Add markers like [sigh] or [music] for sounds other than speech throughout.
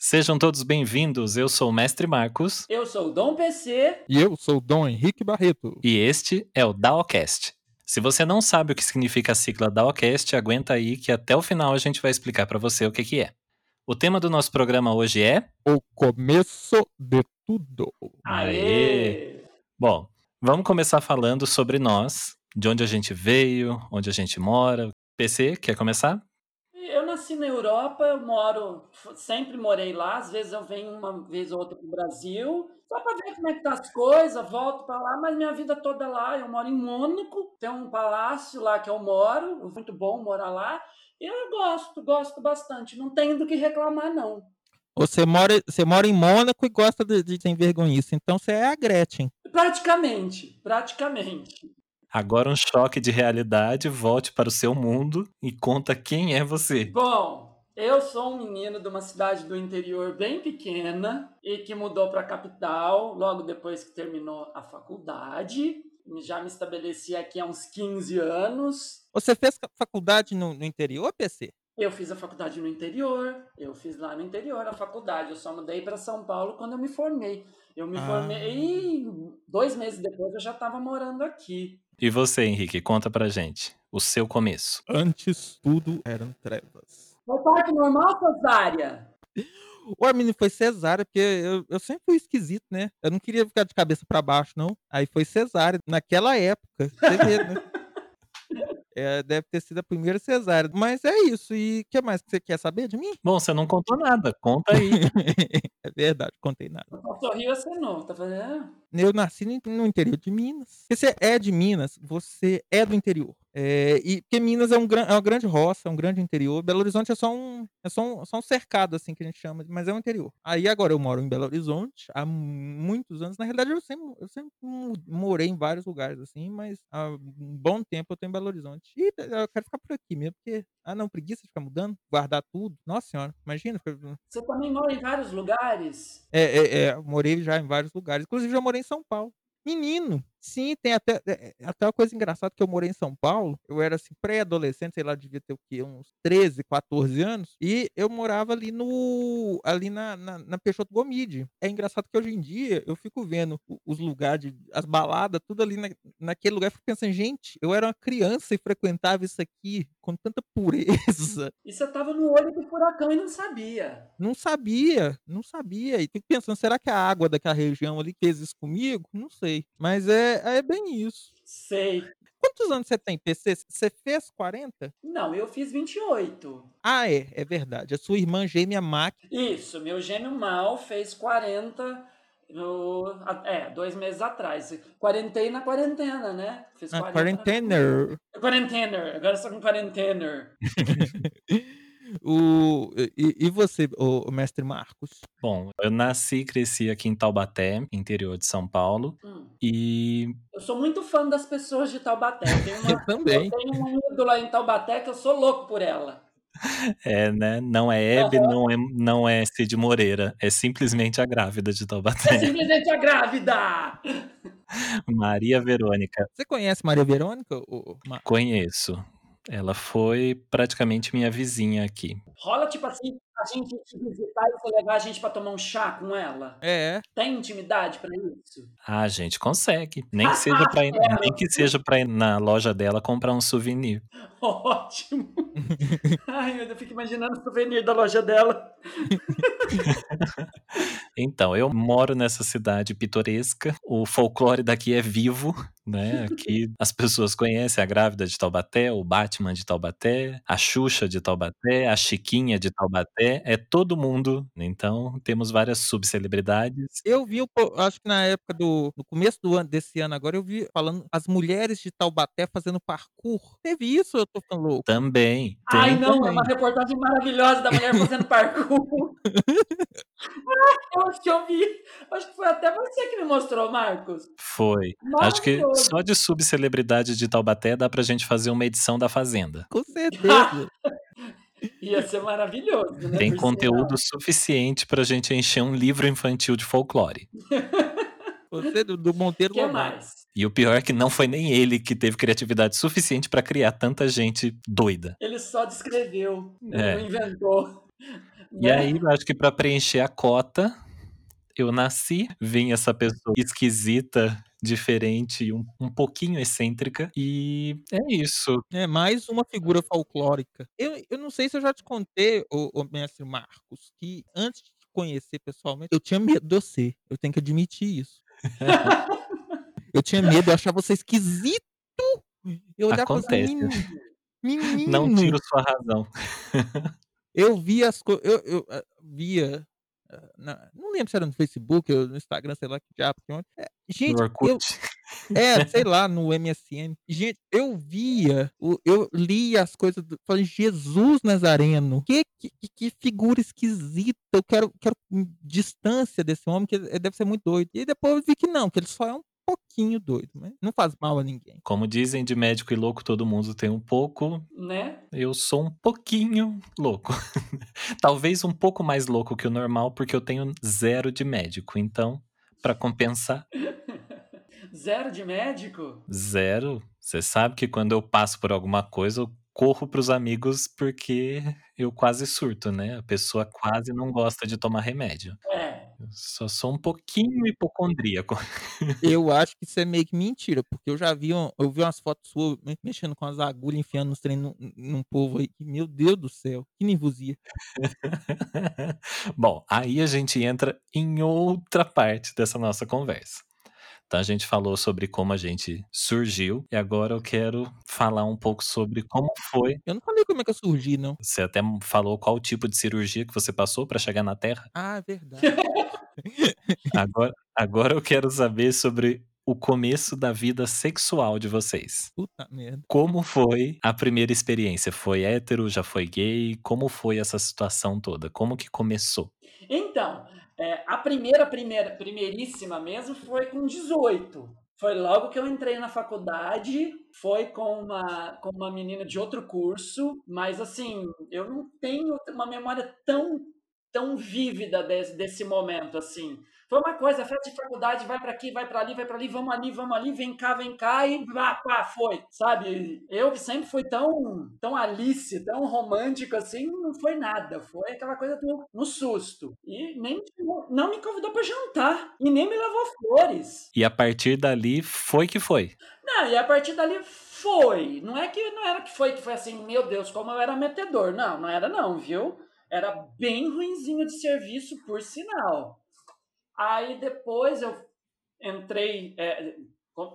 Sejam todos bem-vindos. Eu sou o Mestre Marcos. Eu sou o Dom PC. E eu sou o Dom Henrique Barreto. E este é o DAOcast. Se você não sabe o que significa a sigla DAOcast, aguenta aí que até o final a gente vai explicar para você o que, que é. O tema do nosso programa hoje é. O começo de tudo. Aê! Bom, vamos começar falando sobre nós, de onde a gente veio, onde a gente mora. PC, quer começar? Nasci na Europa, eu moro, sempre morei lá, às vezes eu venho uma vez ou outra pro Brasil, só para ver como é que tá as coisas, volto para lá, mas minha vida toda lá, eu moro em Mônaco, tem um palácio lá que eu moro, muito bom morar lá, e eu gosto, gosto bastante, não tenho do que reclamar não. Você mora, você mora em Mônaco e gosta de, de sem vergonhice, então você é a Gretchen. Praticamente, praticamente. Agora um choque de realidade, volte para o seu mundo e conta quem é você. Bom, eu sou um menino de uma cidade do interior bem pequena e que mudou para a capital logo depois que terminou a faculdade. Já me estabeleci aqui há uns 15 anos. Você fez faculdade no, no interior, PC? Eu fiz a faculdade no interior, eu fiz lá no interior a faculdade. Eu só mudei para São Paulo quando eu me formei. Eu me ah. formei e dois meses depois eu já estava morando aqui. E você, Henrique, conta pra gente o seu começo. Antes tudo eram trevas. Foi parte normal, cesárea? O Arminio foi cesárea, porque eu, eu sempre fui esquisito, né? Eu não queria ficar de cabeça para baixo, não. Aí foi cesárea, naquela época. Você vê, né? [laughs] É, deve ter sido a primeira cesárea. Mas é isso. E o que mais que você quer saber de mim? Bom, você não contou nada. Conta aí. [laughs] é verdade, contei nada. Sorriu você não, tá fazendo? Eu nasci no interior de Minas. Se você é de Minas, você é do interior. É, e porque Minas é, um, é uma grande roça, é um grande interior. Belo Horizonte é só um, é só um, só um cercado, assim, que a gente chama, mas é um interior. Aí agora eu moro em Belo Horizonte há muitos anos. Na realidade, eu sempre, eu sempre morei em vários lugares, assim, mas há um bom tempo eu tô em Belo Horizonte. E eu quero ficar por aqui mesmo, porque, ah, não, preguiça de ficar mudando, guardar tudo. Nossa senhora, imagina. Você também mora em vários lugares? É, é, é, morei já em vários lugares. Inclusive, já morei em São Paulo. Menino, sim, tem até, é, até uma coisa engraçada que eu morei em São Paulo. Eu era assim, pré-adolescente, sei lá, devia ter o quê? Uns 13, 14 anos. E eu morava ali no. ali na, na, na Peixoto Gomide. É engraçado que hoje em dia eu fico vendo os lugares, as baladas, tudo ali na, naquele lugar. Eu fico pensando, gente, eu era uma criança e frequentava isso aqui com tanta pureza. [laughs] E você tava no olho do furacão e não sabia. Não sabia, não sabia. E fico pensando, será que a água daquela região ali fez isso comigo? Não sei. Mas é é, é bem isso. Sei. Quantos anos você tem, PC? Você fez 40? Não, eu fiz 28. Ah, é, é verdade. A sua irmã gêmea Mac. Isso, meu gêmeo Mal fez 40 no, é, dois meses atrás. Quarentei na quarentena, né? Fiz ah, quarentena. Quarentena, agora sou com quarentena. [laughs] O, e, e você, o, o, mestre Marcos? Bom, eu nasci e cresci aqui em Taubaté, interior de São Paulo. Hum. E. Eu sou muito fã das pessoas de Taubaté. [laughs] Uma, eu também. Eu tenho uma ídola em Taubaté que eu sou louco por ela. É, né? Não é Hebe, uhum. não, é, não é Cid Moreira. É simplesmente a grávida de Taubaté. É simplesmente a grávida! Maria Verônica. Você conhece Maria Verônica? Conheço. Ela foi praticamente minha vizinha aqui. Rola tipo assim, a gente te visitar e você levar a gente para tomar um chá com ela? É. Tem intimidade para isso? Ah, a gente consegue. Nem que seja para ir, nem que seja para ir na loja dela comprar um souvenir. [laughs] Ótimo. Ai, eu fico imaginando o souvenir da loja dela. [laughs] então, eu moro nessa cidade pitoresca. O folclore daqui é vivo, né? Aqui [laughs] as pessoas conhecem a grávida de Taubaté, o Batman de Taubaté, a Xuxa de Taubaté, a Chiquinha de Taubaté, é todo mundo. Então, temos várias subcelebridades. Eu vi, acho que na época do no começo do ano desse ano agora eu vi falando as mulheres de Taubaté fazendo parkour. Teve isso, eu tô falando louco. Também. Ai, não, também. é uma reportagem maravilhosa da mulher fazendo parkour. eu acho que eu vi. Acho que foi até você que me mostrou, Marcos. Foi. Acho que só de subcelebridade de Taubaté dá pra gente fazer uma edição da Fazenda. Com certeza. [laughs] Ia ser maravilhoso, né? Tem conteúdo suficiente pra gente encher um livro infantil de folclore. [laughs] Você do, do Monteiro que mais? E o pior é que não foi nem ele que teve criatividade suficiente para criar tanta gente doida. Ele só descreveu, é. não inventou. E Né? aí, eu acho que pra preencher a cota, eu nasci, vim essa pessoa esquisita, diferente, um um pouquinho excêntrica, e é isso. É, mais uma figura folclórica. Eu eu não sei se eu já te contei, ô ô mestre Marcos, que antes de te conhecer pessoalmente, eu tinha medo de você, eu tenho que admitir isso. [laughs] Eu tinha medo, eu achava você esquisito. Eu olhava e assim: Acontece. "Meni Não menino". tiro sua razão. [laughs] Eu via as co eu eu, hã, via, hã, na não lembro se era no Facebook ou no Instagram, sei lá que diabo que onde No gente, eu é, [laughs] sei lá, no MSN. Gente, eu via eu lia as coisas do falei: "Jesus Nazareno, que que que figura esquisita, eu quero quero distância desse homem, que ele deve ser muito doido". E depois eu vi que não, que ele só é um pouquinho doido, mas não faz mal a ninguém. Como dizem, de médico e louco todo mundo tem um pouco. Né? Eu sou um pouquinho louco. [laughs] Talvez um pouco mais louco que o normal, porque eu tenho 0 de médico, então, pra compensar [laughs] 0 de médico? 0. Você sabe que quando eu passo por alguma coisa, eu corro para os amigos, porque eu quase surto, né, a pessoa quase não gosta de tomar remédio. É. Eu só sou um pouquinho hipocondríaco. [laughs] Eu acho que isso é meio que mentira, porque eu já vi um eu vi umas fotos sua me mexendo com as agulhas, enfiando nos trem num num povo aí que, meu Deus do céu, que nervosia. [laughs] Bom, aí a gente entra em outra parte dessa nossa conversa. Então a gente falou sobre como a gente surgiu, e agora eu quero falar um pouco sobre como foi Eu não falei como é que eu surgi não. Você até falou qual tipo de cirurgia que você passou pra chegar na Terra. Ah, verdade. [laughs] Agora agora eu quero saber sobre o começo da vida sexual de vocês. Puta merda. Como foi a primeira experiência? Foi hétero, já foi gay? Como foi essa situação toda? Como que começou? Então, eh, a primeira primeira primeiríssima mesmo foi com 18. Foi logo que eu entrei na faculdade, foi com uma com uma menina de outro curso, mas assim, eu não tenho uma memória tão tão vívida desse desse momento, assim. Foi uma coisa, festa de faculdade, vai pra aqui, vai pra ali, vai pra ali, vamos ali, vamos ali, vem cá, vem cá e pá, pá, foi, sabe. Eu sempre fui tão tão Alice, tão romântico assim, não foi nada, foi aquela coisa no no susto. E nem não me convidou pra jantar, e nem me levou flores. E a partir dali, foi que foi? Não, e a partir dali foi. Não é que não era que foi que foi assim, meu Deus, como eu era metedor. Não, não era não, viu. Era bem ruinzinho de serviço, por sinal. Aí depois eu entrei, eh,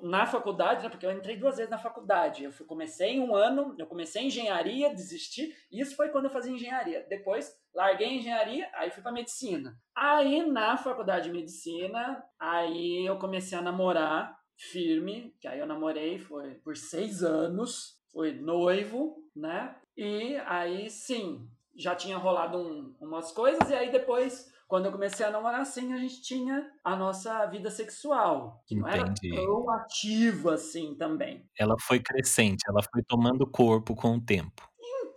na faculdade, né, porque eu entrei 2 vezes na faculdade. Eu fui comecei 1 ano, eu comecei engenharia, desisti, isso foi quando eu fazia engenharia. Depois larguei engenharia, aí fui pra medicina. Aí na faculdade de medicina, aí eu comecei a namorar firme, que aí eu namorei foi por 6 anos, fui noivo, né, e aí sim, já tinha rolado um umas coisas, e aí depois, quando eu comecei a namorar, sim, a gente tinha a nossa vida sexual, que não era Entendi. tão ativa assim também. Ela foi crescente, ela foi tomando corpo com o tempo.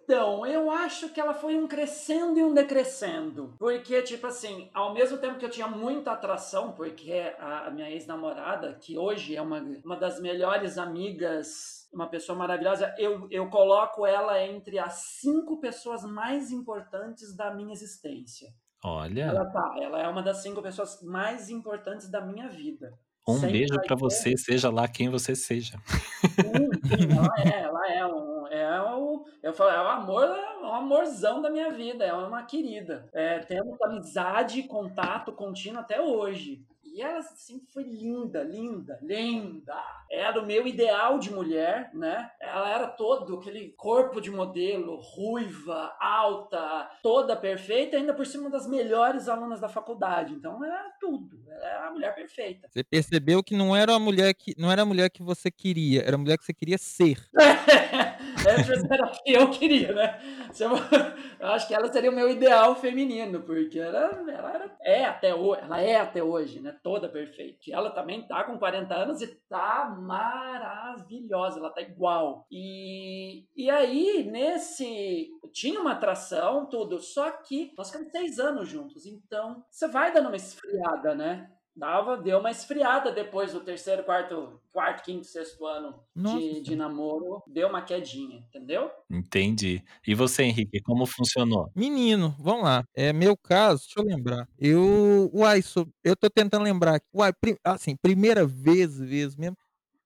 Então, eu acho que ela foi um crescendo e um decrescendo, porque, tipo assim, ao mesmo tempo que eu tinha muita atração, porque a a minha ex-namorada, que hoje é uma uma das melhores amigas, uma pessoa maravilhosa, eu eu coloco ela entre as 5 pessoas mais importantes da minha existência. Olha. Ela tá ela é uma das 5 pessoas mais importantes da minha vida. Um Sempre beijo ter você, seja lá quem você seja. Sim, sim, [laughs] ela é ela é um é o eu falo, é o amor o amorzão da minha vida, é uma querida. Eh, temos amizade contato contínuo até hoje. E ela sempre foi linda, linda, linda. Era o meu ideal de mulher, né. Ela era todo aquele corpo de modelo, ruiva, alta, toda perfeita, ainda por cima uma das melhores alunas da faculdade, então era tudo, ela era a mulher perfeita. Você percebeu que não era a mulher que não era a mulher que você queria, era a mulher que você queria ser. [laughs] Essa era a que eu queria, né. Eu acho que ela seria o meu ideal feminino, porque ela ela era é até ho ela é até hoje, né, toda perfeita. E ela também tá com 40 anos e tá maravilhosa, ela tá igual. E e aí, nesse tinha uma atração, tudo, só que nós ficamos 6 anos juntos, então você vai dando uma esfriada, né. Dava, deu uma esfriada depois do terceiro, quarto, quarto, quinto, sexto ano de, de namoro. Deu uma quedinha, entendeu? Entendi. E você, Henrique, como funcionou? Menino, vamos lá. É meu caso, deixa eu lembrar. Eu, uai, sou, eu tô tentando lembrar. Uai, pri- assim, primeira vez, vez mesmo.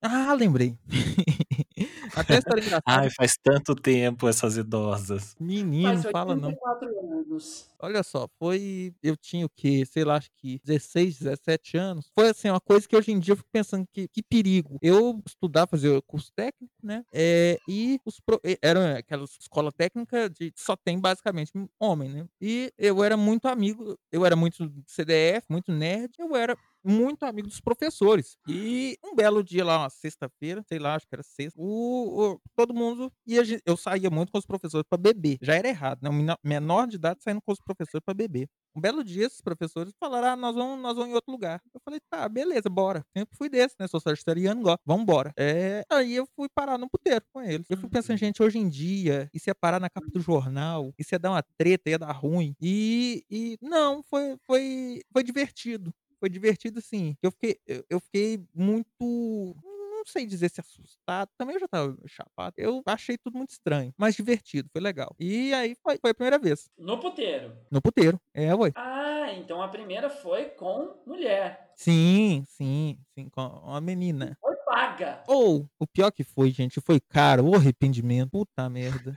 Ah, lembrei. [laughs] Até engraçada. Ai, faz tanto tempo essas idosas. Menino, fala não. 84 anos. Olha só, foi. Eu tinha o quê? Sei lá, acho que 16, 17 anos. Foi assim, uma coisa que hoje em dia eu fico pensando que, que perigo. Eu estudar, fazer curso técnico, né? É, e os pro- era aquela escola técnica de só tem basicamente homem, né? E eu era muito amigo, eu era muito CDF, muito nerd, eu era muito amigo dos professores. E um belo dia lá, uma sexta-feira, sei lá, acho que era sexta, o, o- todo mundo ia, eu saía muito com os professores para beber. Já era errado, né? Um menor- de idade saindo com os professores para beber. Um belo dia, esses professores falaram: ah, nós vamos, nós vamos em outro lugar. Eu falei, tá, beleza, bora. Sempre fui desse, né? Sou sagitariano, gosto. Vamos embora. É, aí eu fui parar no puteiro com eles. Eu fico pensando, gente, hoje em dia, isso ia parar na capa do jornal, isso ia dar uma treta, ia dar ruim. E, e não, foi, foi, foi divertido. Foi divertido, sim. Eu fiquei, eu, eu fiquei muito. Não sei dizer se assustado. Também eu já tava chapado. Eu achei tudo muito estranho. Mas divertido, foi legal. E aí foi, foi a primeira vez. No puteiro. No puteiro. É, ué. Ah, então a primeira foi com mulher. Sim, sim, sim, com uma menina. Foi paga. Ou, o pior que foi, gente, foi caro, o arrependimento. Puta merda.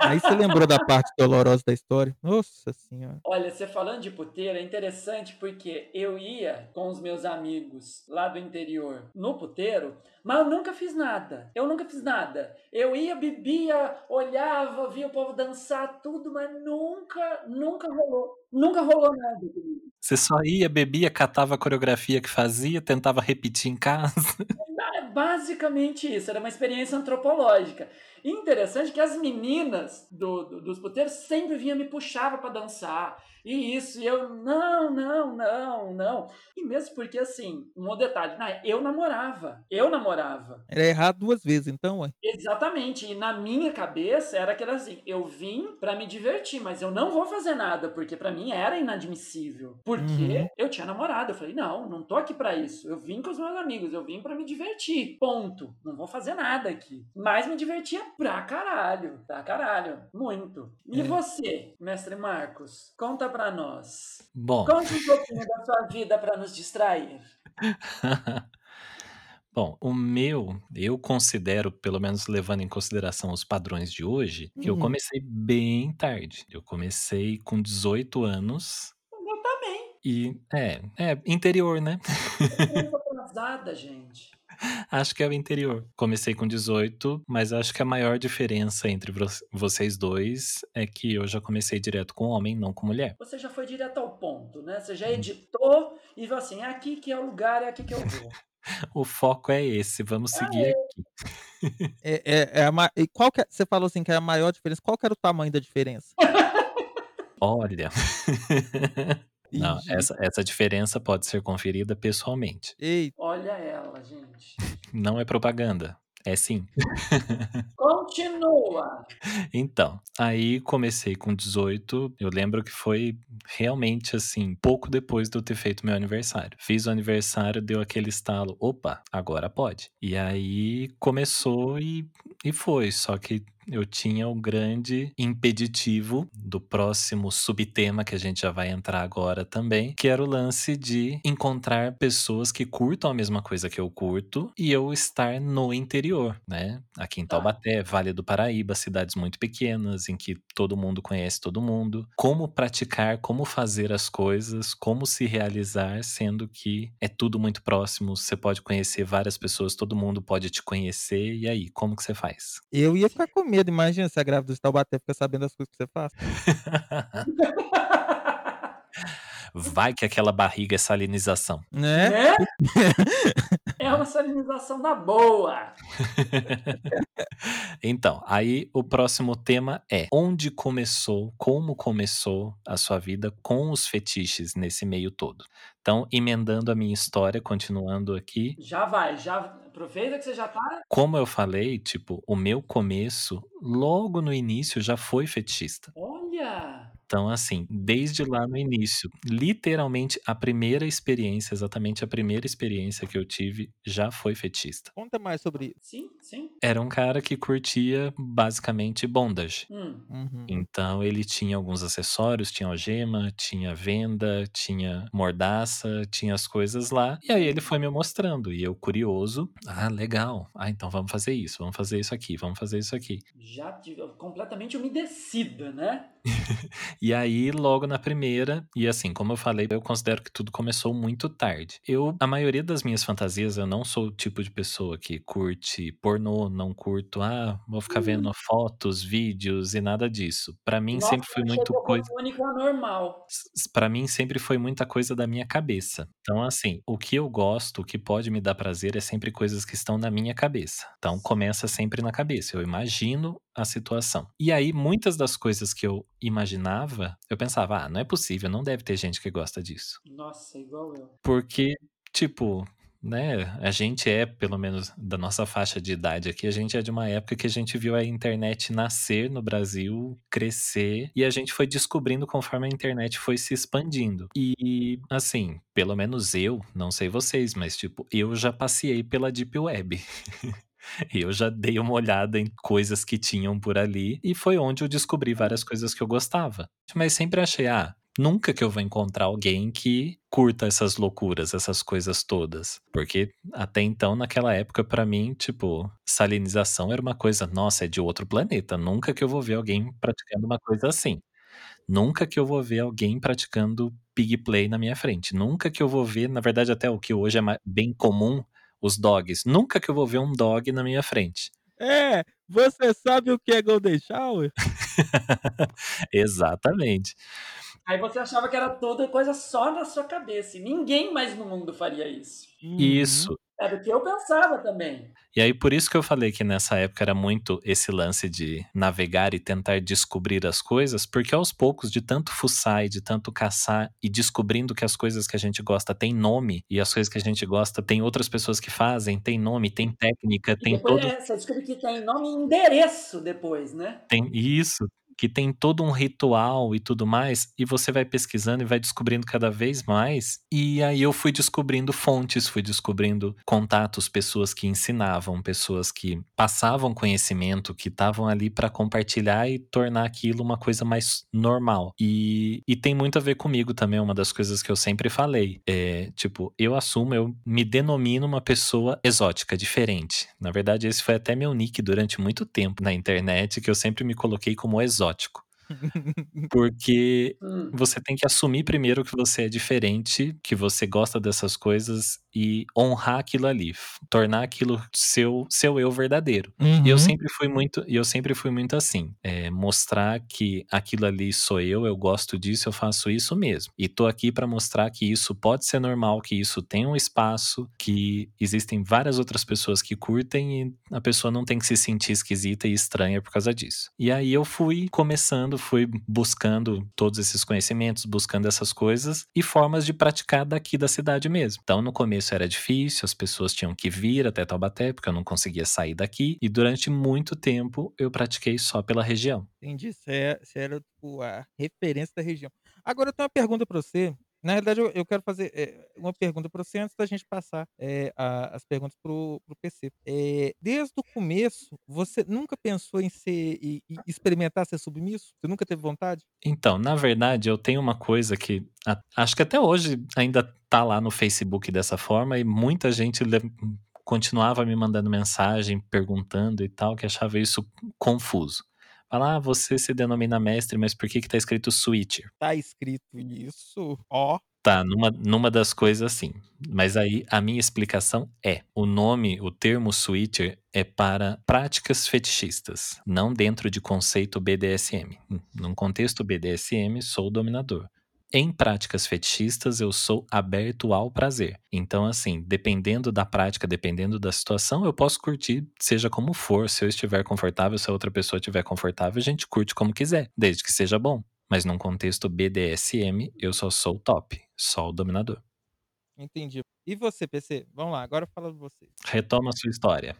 Aí você lembrou da parte dolorosa da história? Nossa senhora. Olha, você falando de puteiro é interessante porque eu ia com os meus amigos lá do interior no puteiro, mas eu nunca fiz nada. Eu nunca fiz nada. Eu ia, bebia, olhava, via o povo dançar, tudo, mas nunca, nunca rolou. Nunca rolou nada comigo. Você só ia, bebia, catava a coreografia que fazia, tentava repetir em casa. É basicamente isso, era uma experiência antropológica. E interessante que as meninas do, do- dos puteiros sempre vinham me puxava para dançar. E isso, e eu, não, não, não, não. E mesmo porque, assim, um detalhe, né, eu namorava. Eu namorava. Era errado duas vezes, então, ué. Exatamente. E na minha cabeça era aquela assim, eu vim para me divertir, mas eu não vou fazer nada, porque para mim era inadmissível. Porque Uhum. eu tinha namorado. Eu falei, não, não tô aqui para isso. Eu vim com os meus amigos, eu vim para me divertir. Ponto. Não vou fazer nada aqui. Mas me divertia pra caralho. Pra caralho. Muito. E É. você, mestre Marcos? Conta pra nós. Bom, Conte um pouquinho da sua vida para nos distrair. [laughs] bom, o meu, eu considero, pelo menos levando em consideração os padrões de hoje, que eu Uhum. comecei bem tarde. Eu comecei com 18 anos Eu também. e é, é interior, né? Atrasada, gente. Acho que é o interior. Comecei com 18, mas acho que a maior diferença entre vo- vocês dois é que eu já comecei direto com homem, não com mulher. Você já foi direto ao ponto, né? Você já editou e falou assim: é aqui que é o lugar, é aqui que eu vou. [laughs] O foco é esse, vamos seguir aqui. [laughs] É, é, é a e qual que é- você falou assim que é a maior diferença. Qual que era o tamanho da diferença? [laughs] Olha. Não, Ih, essa, essa diferença pode ser conferida pessoalmente. Eita, Olha ela, gente. Não é propaganda. É sim. [laughs] Continua. Então, aí comecei com 18. Eu lembro que foi realmente assim, pouco depois de eu ter feito meu aniversário. Fiz o aniversário, deu aquele estalo: opa, agora pode. E aí começou e, e foi. Só que eu tinha o grande impeditivo do próximo subtema que a gente já vai entrar agora também, que era o lance de encontrar pessoas que curtam a mesma coisa que eu curto e eu estar no interior, né? Aqui em Tá. Taubaté, Vale do Paraíba, cidades muito pequenas em que todo mundo conhece todo mundo. Como praticar, como fazer as coisas, como se realizar, sendo que é tudo muito próximo, você pode conhecer várias pessoas, todo mundo pode te conhecer, e aí, como que você faz? eu ia ficar com medo. Imagina se a grávida de Taubaté fica sabendo das coisas que você faz. [laughs] Vai que aquela barriga é salinização. Né? Né? [laughs] É uma salinização da boa. Então, aí o próximo tema é onde começou, como começou a sua vida com os fetiches nesse meio todo. Então, emendando a minha história, continuando aqui, Já vai, já aproveita que você já tá. como eu falei, tipo, o meu começo, logo no início, já foi fetichista. Olha! Então, assim, desde lá no início, literalmente a primeira experiência, exatamente a primeira experiência que eu tive já foi fetichista. Conta mais sobre isso. Sim, sim. Era um cara que curtia basicamente bondage. Hum. Uhum. Então ele tinha alguns acessórios, tinha algema, tinha venda, tinha mordaça, tinha as coisas lá. E aí ele foi me mostrando e eu curioso, ah, legal. Ah, então vamos fazer isso, vamos fazer isso aqui, vamos fazer isso aqui. Já tive- completamente umedecida, né? [laughs] E aí, logo na primeira, e assim, como eu falei, eu considero que tudo começou muito tarde. Eu, a maioria das minhas fantasias, eu não sou o tipo de pessoa que curte pornô, não curto, ah, vou ficar vendo fotos, vídeos e nada disso. Pra mim Nossa, sempre foi muito coisa normal. para mim sempre foi muita coisa da minha cabeça. Então, assim, o que eu gosto, o que pode me dar prazer é sempre coisas que estão na minha cabeça. Então, começa sempre na cabeça. Eu imagino a situação. E aí, muitas das coisas que eu imaginava, eu pensava, ah, não é possível, não deve ter gente que gosta disso. Nossa, igual eu. Porque, tipo, né, a gente é, pelo menos da nossa faixa de idade aqui, a gente é de uma época que a gente viu a internet nascer no Brasil, crescer, e a gente foi descobrindo conforme a internet foi se expandindo. E, assim, pelo menos eu, não sei vocês, mas, tipo, eu já passei pela Deep Web. [laughs] [laughs] Eu já dei uma olhada em coisas que tinham por ali e foi onde eu descobri várias coisas que eu gostava. Mas sempre achei, ah, nunca que eu vou encontrar alguém que curta essas loucuras, essas coisas todas. Porque até então, naquela época, pra mim, tipo, salinização era uma coisa, nossa, é de outro planeta. Nunca que eu vou ver alguém praticando uma coisa assim. Nunca que eu vou ver alguém praticando pig play na minha frente. Nunca que eu vou ver, na verdade, até o que hoje é bem comum, os dogs. Nunca que eu vou ver um dog na minha frente. É, você sabe o que é Golden Shower? [laughs] Exatamente. Aí você achava que era toda coisa só na sua cabeça. E ninguém mais no mundo faria isso. Uhum. Isso. Era o que eu pensava também. E aí, por isso que eu falei que nessa época era muito esse lance de navegar e tentar descobrir as coisas, porque aos poucos, de tanto fuçar e de tanto caçar e descobrindo que as coisas que a gente gosta têm nome e as coisas que a gente gosta tem outras pessoas que fazem, tem nome, tem técnica, E tem todo. é, você descobre que tem nome e endereço depois, né? Tem isso, que tem todo um ritual e tudo mais, e você vai pesquisando e vai descobrindo cada vez mais. E aí eu fui descobrindo fontes, fui descobrindo contatos, pessoas que ensinavam, pessoas que passavam conhecimento, que estavam ali para compartilhar e tornar aquilo uma coisa mais normal. E, e tem muito a ver comigo também, uma das coisas que eu sempre falei. É, tipo, eu assumo, eu me denomino uma pessoa exótica, diferente. Na verdade, esse foi até meu nick durante muito tempo na internet, que eu sempre me coloquei como exótico. [laughs] Porque Hum. você tem que assumir primeiro que você é diferente, que você gosta dessas coisas e honrar aquilo ali, tornar aquilo seu seu eu verdadeiro. E eu Uhum. sempre fui muito, e eu sempre fui muito assim, é, mostrar que aquilo ali sou eu, eu gosto disso, eu faço isso mesmo. E tô aqui para mostrar que isso pode ser normal, que isso tem um espaço, que existem várias outras pessoas que curtem e a pessoa não tem que se sentir esquisita e estranha por causa disso. E aí eu fui começando, fui buscando todos esses conhecimentos, buscando essas coisas e formas de praticar daqui da cidade mesmo. Então no começo era difícil, as pessoas tinham que vir até Taubaté, porque eu não conseguia sair daqui, e durante muito tempo eu pratiquei só pela região. Entendi. Você é- você era tipo, a referência da região. Agora eu tenho uma pergunta para você. Na realidade, eu, quero fazer eh, uma pergunta para você antes da gente passar eh, a- as perguntas pro, pro PC. Eh, desde o começo, você nunca pensou em ser e, experimentar ser submisso? Você nunca teve vontade? Então, na verdade, eu tenho uma coisa que a- acho que até hoje ainda tá lá no Facebook dessa forma e muita gente continuava me mandando mensagem, perguntando e tal, que achava isso confuso. Falar, ah, você se denomina mestre, mas por que que tá escrito switcher? Tá escrito isso? Ó. Tá, numa, numa das coisas assim. Mas aí a minha explicação é: o nome, o termo switcher é para práticas fetichistas, não dentro de conceito BDSM. Num contexto BDSM, sou dominador. Em práticas fetichistas, eu sou aberto ao prazer. Então, assim, dependendo da prática, dependendo da situação, eu posso curtir, seja como for. Se eu estiver confortável, se a outra pessoa estiver confortável, a gente curte como quiser, desde que seja bom. Mas num contexto BDSM, eu só sou o top, só o dominador. Entendi. E você, PC? Vamos lá, agora fala você. Retoma a sua história.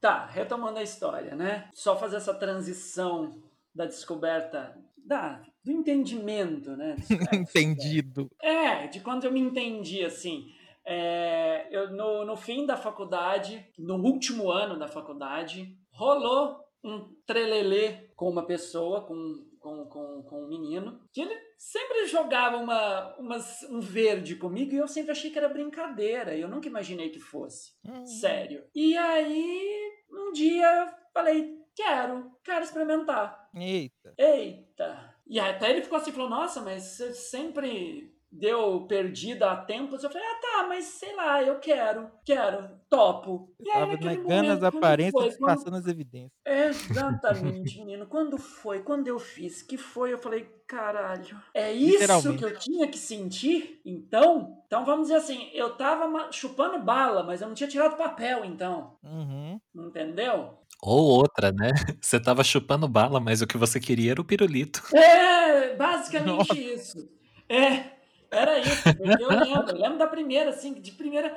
Tá, retomando a história, né? Só fazer essa transição da descoberta da do entendimento, né? [laughs] Entendido. É, de quando eu me entendi, assim. É, eu, no, no fim da faculdade, no último ano da faculdade, rolou um trelelê com uma pessoa, com, com, com, com um menino, que ele sempre jogava uma, umas, um verde comigo e eu sempre achei que era brincadeira. Eu nunca imaginei que fosse. Hum. Sério. E aí, um dia, falei, quero, quero experimentar. Eita. Eita! E até ele ficou assim, falou, nossa, mas você sempre deu perdida há tempos. Eu falei, ah tá, mas sei lá, eu quero, quero, topo. E aí, Tava naquele negando as momento, quando aparências, foi, quando- disfarçando as evidências. Exatamente, [laughs] menino. Quando foi, quando eu fiz, que foi, eu falei, caralho, é isso que eu tinha que sentir? Então? Então vamos dizer assim, eu tava chupando bala, mas eu não tinha tirado papel, então. Uhum. Entendeu? Ou outra, né? [laughs] Você tava chupando bala, mas o que você queria era o pirulito. É, basicamente Nossa. isso. É, era isso. Porque eu lembro, eu lembro da primeira, assim, de primeira.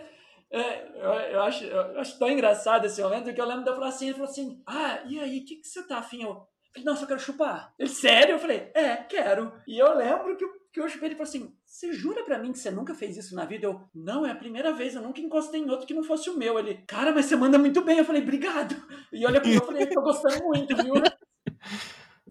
é, eu, eu acho, eu acho tão engraçado esse momento que eu lembro de eu falar assim, ele falou assim, ah, e aí, o que, que você tá afim? Eu falei, não, só quero chupar. Ele, sério? Eu falei, é, quero. E eu lembro que, eu- que eu chupei ele falou assim, você jura pra mim que você nunca fez isso na vida? Eu, não, é a primeira vez, eu nunca encostei em outro que não fosse o meu. Ele, cara, mas você manda muito bem. Eu falei, obrigado. E olha como eu falei, tô gostando muito, viu? [laughs]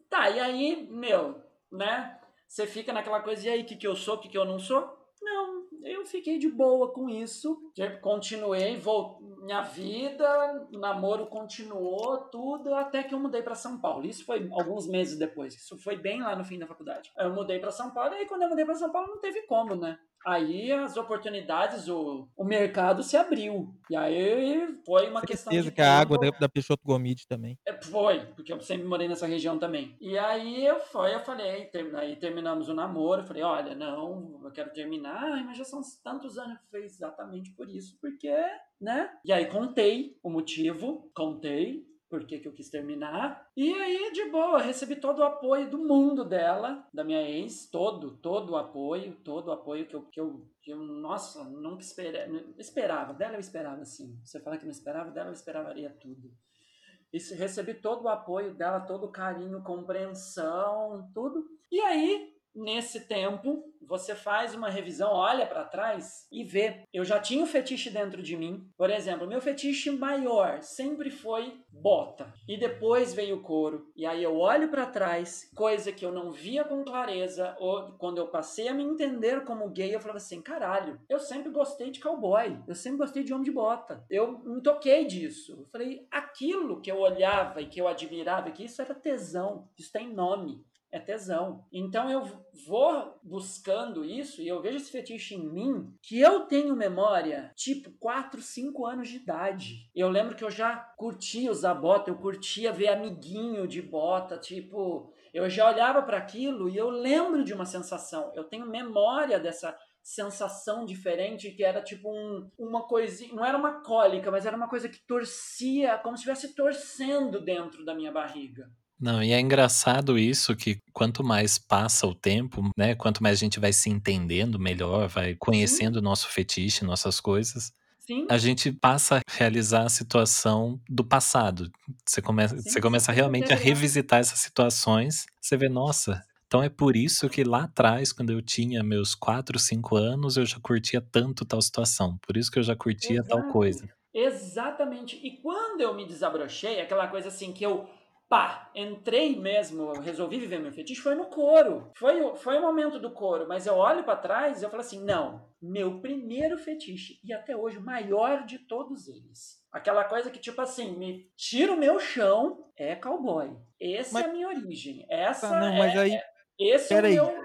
Tá, e aí, meu, né? Você fica naquela coisa, e aí, o que, que eu sou, o que, que eu não sou? Não, eu fiquei de boa com isso. Continuei, vou, minha vida, o namoro continuou, tudo, até que eu mudei para São Paulo. Isso foi alguns meses depois. Isso foi bem lá no fim da faculdade. Eu mudei para São Paulo, e aí quando eu mudei para São Paulo não teve como, né? Aí as oportunidades, o, o mercado se abriu. E aí foi uma questão de Certeza que a água tempo. da, da Peixoto Gomide também. É, Foi, porque eu sempre morei nessa região também. E aí eu foi, eu falei, ter- aí terminamos o namoro, eu falei, olha, não, eu quero terminar, mas já são tantos anos. Eu falei, exatamente por isso, porque, né? E aí contei o motivo, contei por que, que eu quis terminar. E aí, de boa, recebi todo o apoio do mundo dela, da minha ex, todo, todo o apoio, todo o apoio que eu, que eu, que eu nossa, nunca esperava. Esperava, dela eu esperava, assim. Você fala que não esperava, dela eu esperaria tudo. E recebi todo o apoio dela, todo o carinho, compreensão, tudo. E aí, nesse tempo, você faz uma revisão, olha para trás e vê. Eu já tinha um fetiche dentro de mim. Por exemplo, meu fetiche maior sempre foi bota. E depois veio o couro. E aí eu olho para trás, coisa que eu não via com clareza, ou quando eu passei a me entender como gay, eu falava assim: caralho, eu sempre gostei de cowboy, eu sempre gostei de homem de bota. Eu me toquei disso. Eu falei: aquilo que eu olhava e que eu admirava, que isso era tesão, isso tem nome é tesão. Então eu vou buscando isso e eu vejo esse fetiche em mim que eu tenho memória tipo 4, 5 anos de idade. Eu lembro que eu já curtia usar bota, eu curtia ver amiguinho de bota, tipo, eu já olhava para aquilo e eu lembro de uma sensação. Eu tenho memória dessa sensação diferente que era tipo um, uma coisinha, não era uma cólica, mas era uma coisa que torcia, como se estivesse torcendo dentro da minha barriga. Não, e é engraçado isso que quanto mais passa o tempo, né? Quanto mais a gente vai se entendendo melhor, vai conhecendo o nosso fetiche, nossas coisas, Sim. a gente passa a realizar a situação do passado. Você começa, Sim, você começa sim, realmente a é. revisitar essas situações. Você vê, nossa, então é por isso que lá atrás, quando eu tinha meus 4, 5 anos, eu já curtia tanto tal situação. Por isso que eu já curtia tal Exato. coisa. Exatamente. E quando eu me desabrochei, aquela coisa assim que eu, pá, entrei mesmo, resolvi viver meu fetiche, foi no couro. Foi, o- foi o momento do couro, mas eu olho pra trás e eu falo assim, não, meu primeiro fetiche, e até hoje o maior de todos eles. Aquela coisa que, tipo assim, me tira o meu chão, é cowboy. Essa Mas- é a minha origem. Essa Tá, não, mas é, aí, é- esse é o meu...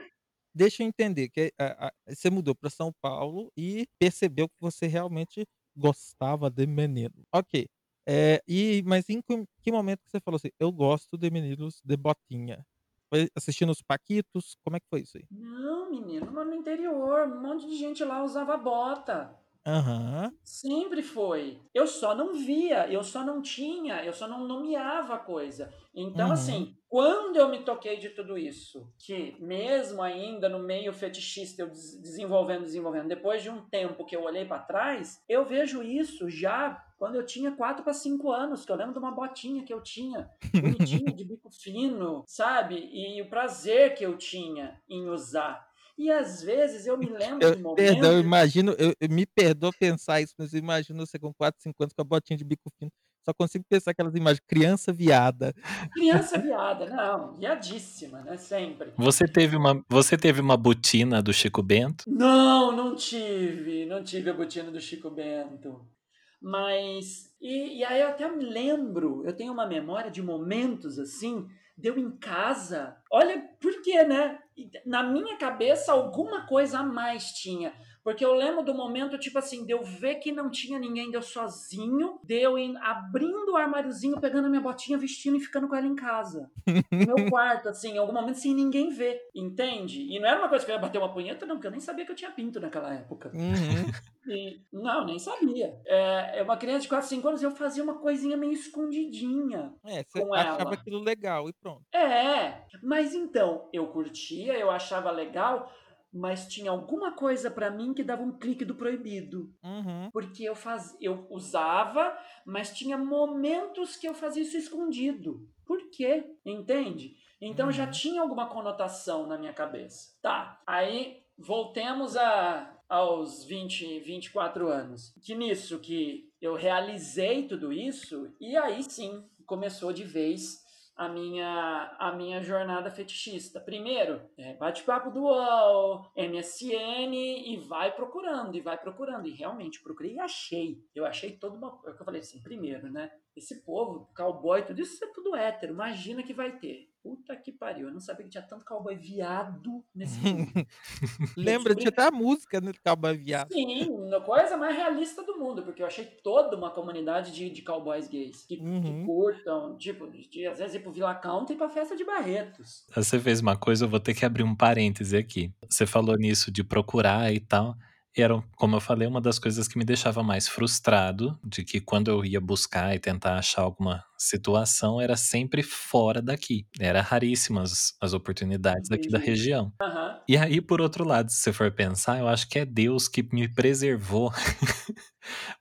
deixa eu entender que a- a- você mudou para São Paulo e percebeu que você realmente gostava de menino. Ok. É, e, mas em que, que momento que você falou assim, eu gosto de meninos de botinha? Foi assistindo os Paquitos? Como é que foi isso aí? Não, menino, mas no interior, um monte de gente lá usava bota. Aham. Sempre foi. Eu só não via, eu só não tinha, eu só não nomeava a coisa. Então, Uhum. assim, quando eu me toquei de tudo isso, que mesmo ainda no meio fetichista, eu des- desenvolvendo, desenvolvendo, depois de um tempo que eu olhei para trás, eu vejo isso já quando eu tinha 4 para 5 anos, que eu lembro de uma botinha que eu tinha, bonitinha, de bico [laughs] fino, sabe? E o prazer que eu tinha em usar. E às vezes eu me lembro Eu, de [laughs] perdão, eu momentos. imagino, eu, eu- me perdoa pensar isso, mas eu imagino você com 4, 5 anos com a botinha de bico fino. Só consigo pensar aquelas imagens, criança viada. Criança [laughs] viada, não, viadíssima, né? Sempre. Você teve uma, você teve uma botina do Chico Bento? Não, não tive, não tive a botina do Chico Bento. Mas, e, e aí eu até me lembro, eu tenho uma memória de momentos assim, deu em casa. Olha, por quê, né? Na minha cabeça, alguma coisa a mais tinha. Porque eu lembro do momento, tipo assim, de eu ver que não tinha ninguém, deu sozinho, deu em, abrindo o armáriozinho, pegando a minha botinha, vestindo e ficando com ela em casa. No meu [laughs] quarto, assim, em algum momento sem ninguém ver, entende? E não era uma coisa que eu ia bater uma punheta, não, porque eu nem sabia que eu tinha pinto naquela época. Uhum. [laughs] E, não, nem sabia. É, é uma criança de 4, 5 anos, eu fazia uma coisinha meio escondidinha. É, você Com achava ela. aquilo legal e pronto. É, mas então, eu curtia, eu achava legal, mas tinha alguma coisa pra mim que dava um clique do proibido. Uhum. Porque eu, faz... eu usava, mas tinha momentos que eu fazia isso escondido. Por quê? Entende? Então já Uhum. tinha alguma conotação na minha cabeça. Tá, aí voltemos a, aos 20, 24 anos. Que nisso que eu realizei tudo isso, e aí sim começou de vez a minha, a minha jornada fetichista. Primeiro, é, bate-papo do UOL, MSN, e vai procurando, e vai procurando. E realmente, procurei e achei. Eu achei todo uma... É o que eu falei assim, primeiro, né? Esse povo, cowboy, tudo isso é tudo hétero. Imagina que vai ter. Puta que pariu. Eu não sabia que tinha tanto cowboy viado nesse mundo. [laughs] Lembra, tinha até a música né, do Cowboy Viado. Sim, a coisa mais realista do mundo, porque eu achei toda uma comunidade de, de cowboys gays que, que Uhum. curtam, tipo, de, às vezes ir pro Vila Country e pra festa de Barretos. Você fez uma coisa, eu vou ter que abrir um parêntese aqui. Você falou nisso de procurar e tal. E era, como eu falei, uma das coisas que me deixava mais frustrado, de que quando eu ia buscar e tentar achar alguma situação, era sempre fora daqui. Era raríssimas as oportunidades daqui da região. Aham. E aí, por outro lado, se você for pensar, eu acho que é Deus que me preservou. [laughs]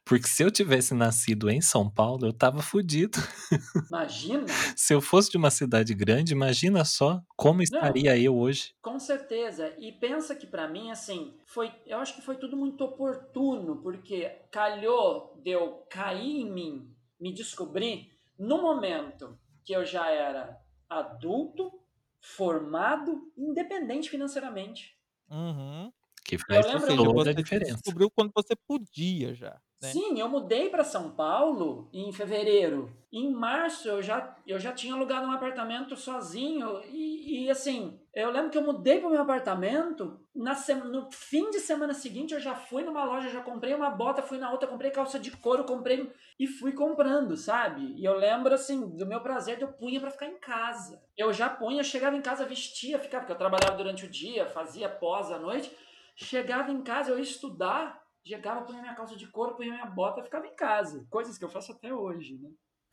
Porque se eu tivesse nascido em São Paulo, eu tava fudido. [laughs] Imagina, Se eu fosse de uma cidade grande, imagina só como estaria eu hoje. com certeza. E pensa que pra mim, assim, foi, eu acho que foi tudo muito oportuno, porque calhou de eu cair em mim, me descobrir no momento que eu já era adulto, formado, independente financeiramente. Uhum. Que faz lembro Ou seja, Toda a você diferença. descobriu quando você podia já. Né? Sim, eu mudei para São Paulo em fevereiro. Em março eu já, eu já tinha alugado um apartamento sozinho e, e, assim, eu lembro que eu mudei para o meu apartamento, na sema- no fim de semana seguinte eu já fui numa loja, já comprei uma bota, fui na outra, comprei calça de couro, comprei e fui comprando, sabe? E eu lembro assim do meu prazer de eu punha para ficar em casa. Eu já punha, chegava em casa, vestia, ficava, porque eu trabalhava durante o dia, fazia pós à noite, chegava em casa, eu ia estudar, chegava, punha minha calça de couro, punha minha bota, ficava em casa. Coisas que eu faço até hoje, né?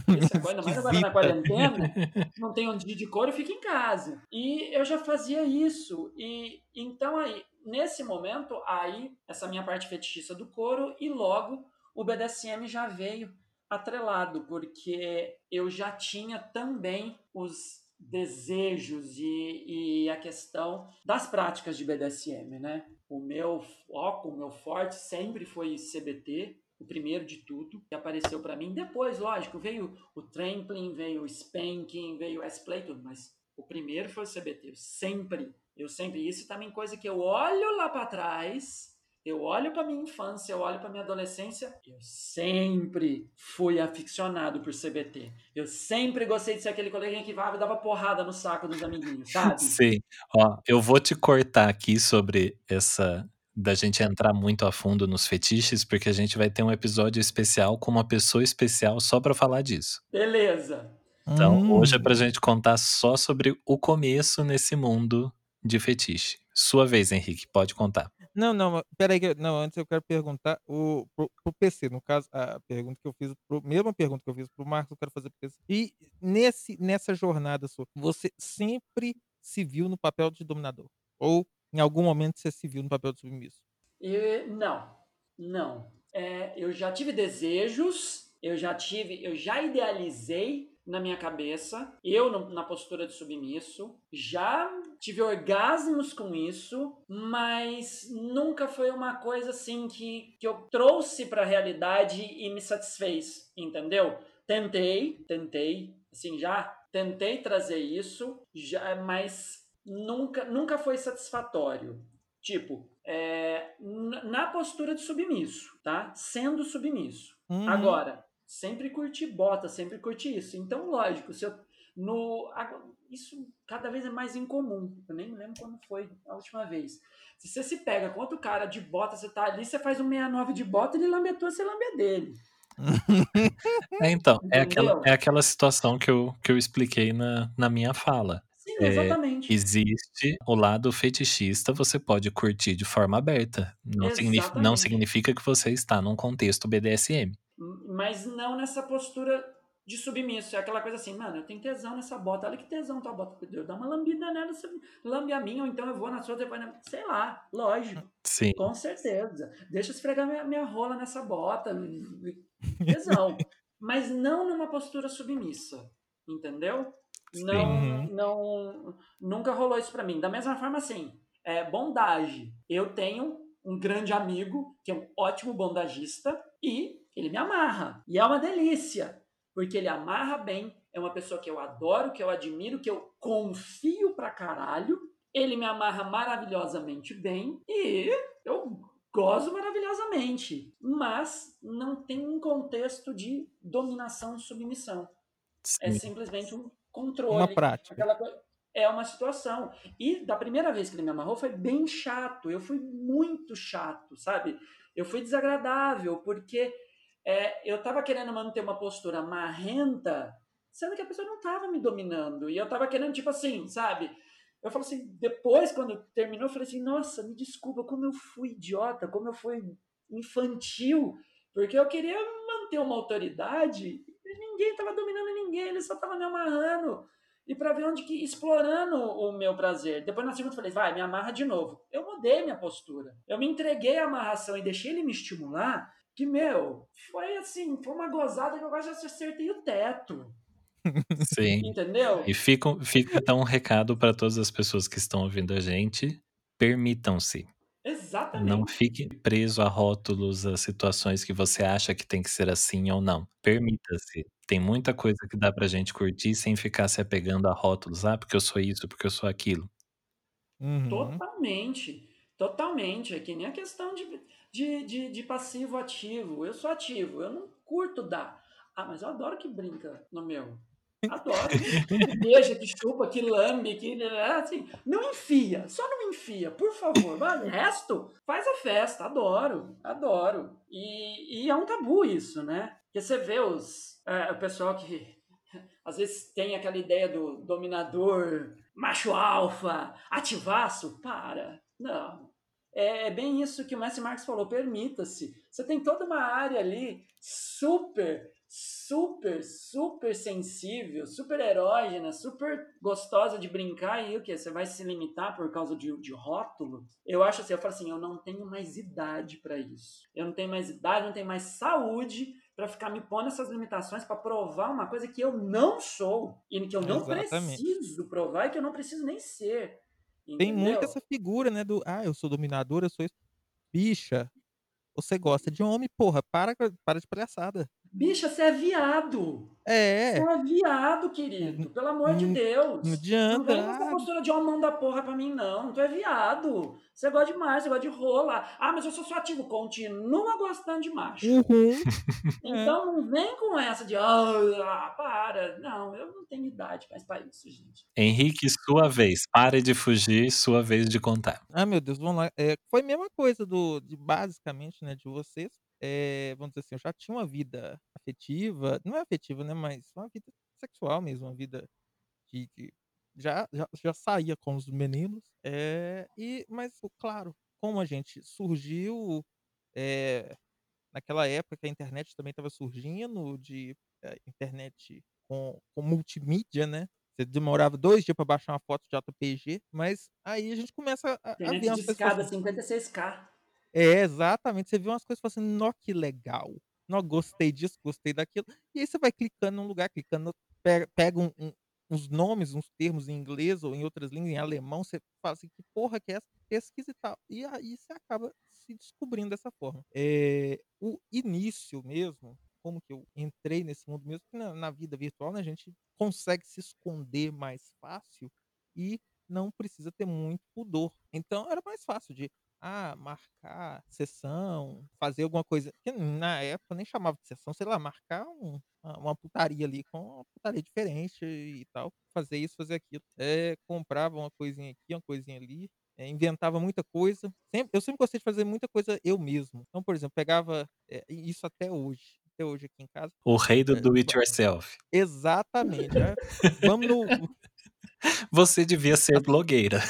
Ainda mais agora na quarentena, não tem um dia de couro, eu fico em casa. E eu já fazia isso. E então aí, nesse momento, aí, essa minha parte fetichista do couro, e logo o BDSM já veio atrelado, porque eu já tinha também os desejos e, e a questão das práticas de BDSM, né? O meu foco, o meu forte sempre foi CBT, o primeiro de tudo que apareceu para mim. Depois, lógico, veio o trampling, veio o spanking, veio o S-play, tudo, mas o primeiro foi o CBT. Eu sempre, eu sempre, isso também coisa que eu olho lá para trás, eu olho para minha infância, eu olho para minha adolescência, eu sempre fui aficionado por CBT. Eu sempre gostei de ser aquele coleguinha que vai e dava porrada no saco dos amiguinhos, sabe? [laughs] Sim. Ó, eu vou te cortar aqui sobre essa da gente entrar muito a fundo nos fetiches, porque a gente vai ter um episódio especial com uma pessoa especial só pra falar disso. Beleza. Então, Hum. hoje é pra gente contar só sobre o começo nesse mundo de fetiche. Sua vez, Henrique, pode contar. Não, não, peraí, que não, antes eu quero perguntar o, pro, pro PC, no caso, a pergunta que eu fiz, pro, mesma pergunta que eu fiz pro Marcos, eu quero fazer pro PC. E nesse, nessa jornada sua, você sempre se viu no papel de dominador? Ou em algum momento você se viu no papel de submisso? E, não, não. É, eu já tive desejos eu já tive, eu já idealizei na minha cabeça, eu na postura de submisso, já tive orgasmos com isso, mas nunca foi uma coisa assim que, que eu trouxe para a realidade e me satisfez, entendeu? Tentei, tentei, assim, já tentei trazer isso, já, mas nunca, nunca foi satisfatório. Tipo, é, na postura de submisso, tá? Sendo submisso. Uhum. Agora, sempre curti bota, sempre curti isso. Então, lógico, se eu no isso cada vez é mais incomum. Eu nem lembro quando foi a última vez. Se você se pega com outro cara de bota, você tá ali, você faz um 69 de bota, ele lambe a tua, você lambe a dele. É, [laughs] então, é aquela, é aquela situação que eu, que eu expliquei na, na minha fala. Sim, é, exatamente. existe o lado fetichista, você pode curtir de forma aberta. Não, significa, não significa que você está num contexto BDSM. Mas não nessa postura de submisso. É aquela coisa assim, mano, eu tenho tesão nessa bota. Olha que tesão tua bota. Eu dou uma lambida nela, lambe a minha, ou então eu vou na sua, depois na... Sei lá, lógico. Sim. Com certeza. Deixa eu esfregar minha, minha rola nessa bota. Tesão. [laughs] Mas não numa postura submissa. Entendeu? Sim. Não, uhum. não, nunca rolou isso para mim. Da mesma forma, assim, é, bondage. Eu tenho um grande amigo que é um ótimo bondagista e ele me amarra. E é uma delícia porque ele amarra bem, é uma pessoa que eu adoro, que eu admiro, que eu confio pra caralho. Ele me amarra maravilhosamente bem e eu gozo maravilhosamente, mas não tem um contexto de dominação e submissão. É Sim. É simplesmente um controle. Uma prática. É uma situação. E da primeira vez que ele me amarrou foi bem chato. Eu fui muito chato, sabe? Eu fui desagradável, porque é, eu estava querendo manter uma postura marrenta, sendo que a pessoa não estava me dominando. E eu estava querendo, tipo assim, sabe? Eu falo assim, depois, quando terminou, eu falei assim, nossa, me desculpa, como eu fui idiota, como eu fui infantil, porque eu queria manter uma autoridade e ninguém estava dominando ninguém, ele só estava me amarrando. E para ver onde que explorando o meu prazer. Depois na segunda eu falei, vai, me amarra de novo. Eu mudei minha postura. Eu me entreguei à amarração e deixei ele me estimular que, meu, foi assim, foi uma gozada que eu quase acertei o teto. [laughs] Sim. Entendeu? E fica, fica então um recado para todas as pessoas que estão ouvindo a gente: permitam-se. Exatamente. Não fique preso a rótulos, a situações que você acha que tem que ser assim ou não. Permita-se. Tem muita coisa que dá pra gente curtir sem ficar se apegando a rótulos. Ah, porque eu sou isso, porque eu sou aquilo. Uhum. Totalmente. Totalmente. É que nem a questão de de, de, de passivo ativo. Eu sou ativo, eu não curto dar. Ah, mas eu adoro que brinca no meu. Adoro. que beija, que chupa, que lambe, que. Assim, não enfia, só não enfia, por favor. O resto, faz a festa. Adoro, adoro. E, e é um tabu isso, né? Porque você vê os, é, o pessoal que às vezes tem aquela ideia do dominador, macho alfa, ativaço. Para. Não, é, é bem isso que o Messi Marques falou, permita-se. Você tem toda uma área ali super, super, super sensível, super erógena, super gostosa de brincar e o que? Você vai se limitar por causa de, de rótulo? Eu acho assim, eu falo assim, eu não tenho mais idade para isso. Eu não tenho mais idade, não tenho mais saúde para ficar me pondo essas limitações para provar uma coisa que eu não sou e que eu não Exatamente. preciso provar e que eu não preciso nem ser. Tem muito essa figura, né, do: "Ah, eu sou dominador, eu sou isso". Bicha, você gosta de homem, porra, para para de palhaçada. Bicha, você é viado. É. Você é viado, querido. Pelo amor de Deus. Não adianta. Não vem com essa postura de homão da porra pra mim, não. Tu é viado. Você gosta de macho, você gosta de rola. Ah, mas eu sou só ativo. Continua gostando de macho. Uhum. [laughs] Então não vem com essa de, ah, para. Não, eu não tenho idade mais pra isso, gente. Henrique, sua vez. Pare de fugir, sua vez de contar. Ah, meu Deus, vamos lá. É, foi a mesma coisa do, de basicamente, né, de vocês. É, vamos dizer assim, eu já tinha uma vida afetiva, não é afetiva, né, mas uma vida sexual mesmo, uma vida que, que já, já, já saía com os meninos. É, e, mas, claro, como a gente surgiu é, naquela época que a internet também estava surgindo, de é, internet com, com multimídia, né? Você demorava dois dias para baixar uma foto de JPG, mas aí a gente começa a, a ver. Assim, 56K. É, exatamente. Você vê umas coisas e fala assim, que legal. "Não, gostei disso, gostei daquilo", e aí você vai clicando num lugar, clicando pega pega um um uns nomes, uns termos em inglês ou em outras línguas, em alemão, você fala assim: "Que porra que é essa?", pesquisa e tal, e aí você acaba se descobrindo dessa forma. Eh, o início mesmo, como que eu entrei nesse mundo mesmo, na na vida virtual, né, a gente consegue se esconder mais fácil e não precisa ter muito pudor. Então era mais fácil de, ah, marcar sessão, fazer alguma coisa que na época nem chamava de sessão, sei lá, marcar um uma putaria ali com uma putaria diferente e tal, fazer isso, fazer aquilo. Eh, comprava uma coisinha aqui, uma coisinha ali, eh, inventava muita coisa. Sempre eu sempre gostei de fazer muita coisa eu mesmo. Então, por exemplo, pegava, e isso até hoje, até hoje aqui em casa, O rei do eh, do it yourself. exatamente, eh, vamos no Você devia ser blogueira.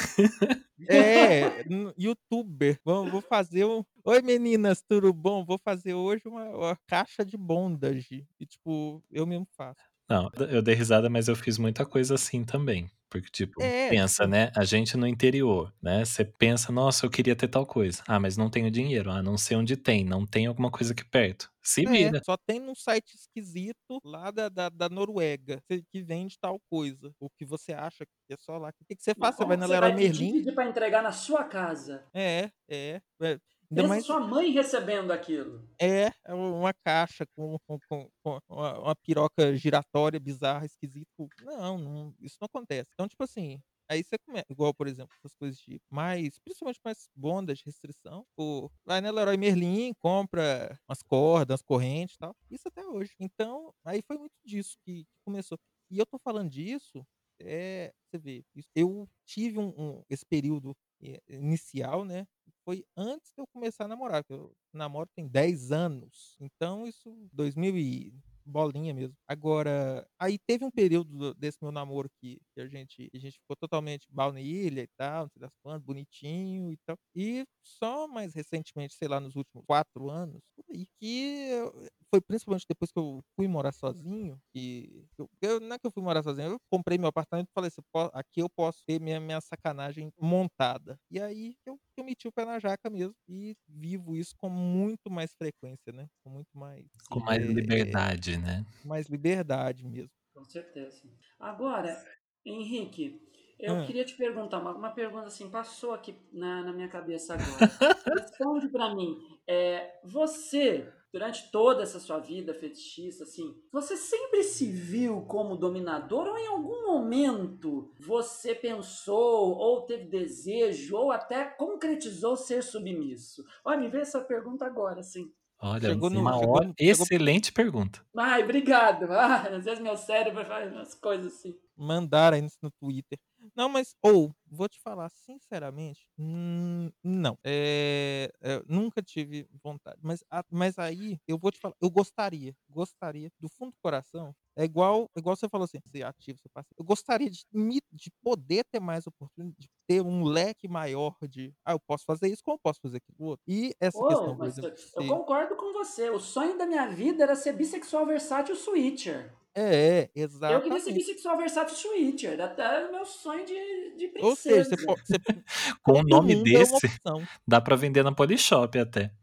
É, youtuber, vamos vou fazer um "Oi meninas, tudo bom? Vou fazer hoje uma uma caixa de bondage", e tipo, eu mesmo faço. Não, eu dei risada, mas eu fiz muita coisa assim também, porque tipo, É, pensa, né, a gente no interior, né, você pensa: "Nossa, eu queria ter tal coisa", "Ah, mas não tenho dinheiro", "Ah, não sei onde tem", "Não tem alguma coisa aqui perto", se É, vira. só tem num site esquisito lá da da da Noruega, que vende tal coisa, o que você acha que é só lá. O que que você faz? Você vai na você Leroy vai pedir Merlin pedir pra entregar na sua casa? É, é, é. Ainda Pensa mais sua mãe recebendo aquilo. É, é uma caixa com com com com uma uma piroca giratória bizarra, esquisito. Não, não isso não acontece. Então, tipo assim, aí você come igual, por exemplo, essas coisas de mais principalmente mais bondage, restrição, pô, vai na Leroy Merlin, compra umas cordas, umas correntes e tal, isso até hoje. Então, aí foi muito disso que que começou. E eu tô falando disso, eh, você vê, eu tive um um esse período, eh, inicial, né, foi antes de eu começar a namorar, eu namoro tem 10 anos, então isso 2000 e bolinha mesmo. Agora, aí teve um período do desse meu namoro que que a gente a gente ficou totalmente baunilha e tal, não sei das quantas, bonitinho e tal, e só mais recentemente, sei lá, nos últimos 4 anos, aí, que eu foi principalmente depois que eu fui morar sozinho, que eu eu não é que eu fui morar sozinho, eu comprei meu apartamento e falei assim: "Po aqui eu posso ter minha minha sacanagem montada". E aí eu eu meti o pé na jaca mesmo e vivo isso com muito mais frequência, né, com muito mais, Com mais eh, liberdade, né. mais liberdade mesmo. Com certeza. Agora, Henrique, eu Hã. queria te perguntar uma uma pergunta, assim, passou aqui na na minha cabeça agora. [laughs] Responde pra mim, eh, você, durante toda essa sua vida fetichista, assim, você sempre se viu como dominador ou em algum momento você pensou ou teve desejo ou até concretizou ser submisso? Olha, me veio essa pergunta agora, assim. Olha, Chegou no uma chegou chegou excelente pergunta. Ai, obrigado. [laughs] Ah, às vezes meu cérebro faz umas coisas assim. Mandaram aí isso no Twitter. Não, mas ou, vou te falar sinceramente, hum, não. Eh, eu nunca tive vontade, mas a mas aí eu vou te falar, eu gostaria, gostaria do fundo do coração, é igual igual você falou assim, ser ativo, ser passivo, eu gostaria de de poder ter mais oportunidade, de ter um leque maior de: "Ah, eu posso fazer isso, como eu posso fazer aquilo outro". E essa Ô, questão, por mas exemplo, eu eu concordo com você, o sonho da minha vida era ser bissexual versátil switcher. É, Eu queria ser bissexual versátil switcher, até o meu sonho de de Ou seja, você princesa. po você [laughs] Com um todo nome é desse, opção. dá pra vender na Polishop até.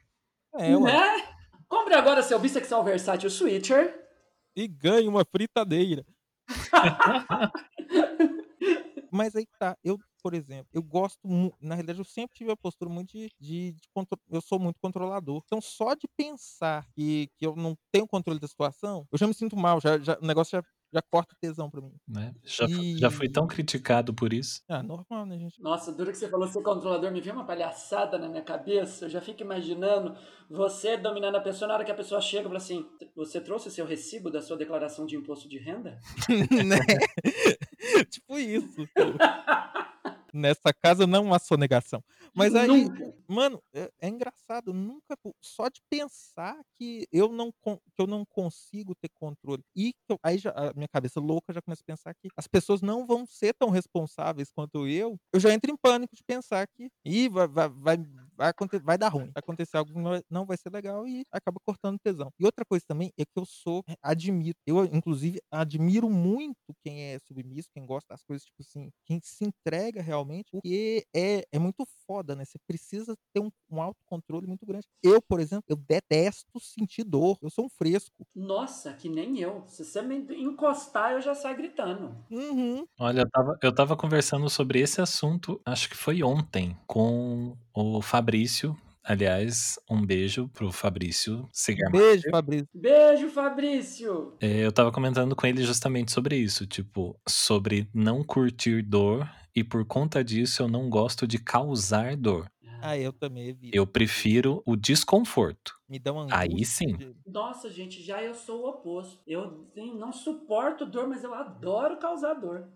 É. Né? Compre agora seu bissexual versátil switcher. E ganhe uma fritadeira. [laughs] Mas aí tá, eu, por exemplo, eu gosto na realidade eu sempre tive a postura muito de de de eu sou muito controlador. Então só de pensar que que eu não tenho controle da situação, eu já me sinto mal, já já o negócio já já corta o tesão pra mim. Né, já fu já fui tão E criticado por isso. Ah, normal, né, gente. Nossa, duro que você falou ser controlador, me veio uma palhaçada na minha cabeça, eu já fico imaginando você dominando a pessoa, na hora que a pessoa chega e fala assim: "Você trouxe o seu recibo da sua declaração de imposto de renda?" [laughs] Né. [laughs] Tipo isso, tipo [laughs] nessa casa não há sonegação. Mas aí, Nunca. mano, é é engraçado, nunca só de pensar que eu não que eu não consigo ter controle e que eu aí já a minha cabeça louca já começa a pensar que as pessoas não vão ser tão responsáveis quanto eu, eu já entro em pânico de pensar que: "Ih, vai vai vai vai, acontecer, vai dar ruim, vai acontecer algo que não vai, ser legal e acaba cortando tesão. E outra coisa também é que eu sou, eh, admiro, eu inclusive admiro muito quem é submisso, quem gosta das coisas, tipo assim, quem se entrega realmente, porque é, é muito foda, né? Você precisa ter um, um autocontrole muito grande. Eu, por exemplo, eu detesto sentir dor, eu sou um fresco. Nossa, que nem eu. Se você me encostar, eu já saio gritando. Uhum. Olha, eu tava, eu tava conversando sobre esse assunto, acho que foi ontem, com o Fabrício. Aliás, um beijo pro Fabrício Cigar Beijo, Fabrício. Beijo, Fabrício! É, eu tava comentando com ele justamente sobre isso, tipo, sobre não curtir dor e por conta disso eu não gosto de causar dor. Ah, eu também evito. Eu prefiro o desconforto. Me dá uma Aí sim. Nossa, gente, já eu sou o oposto. Eu nem- não suporto dor, mas eu adoro causar dor.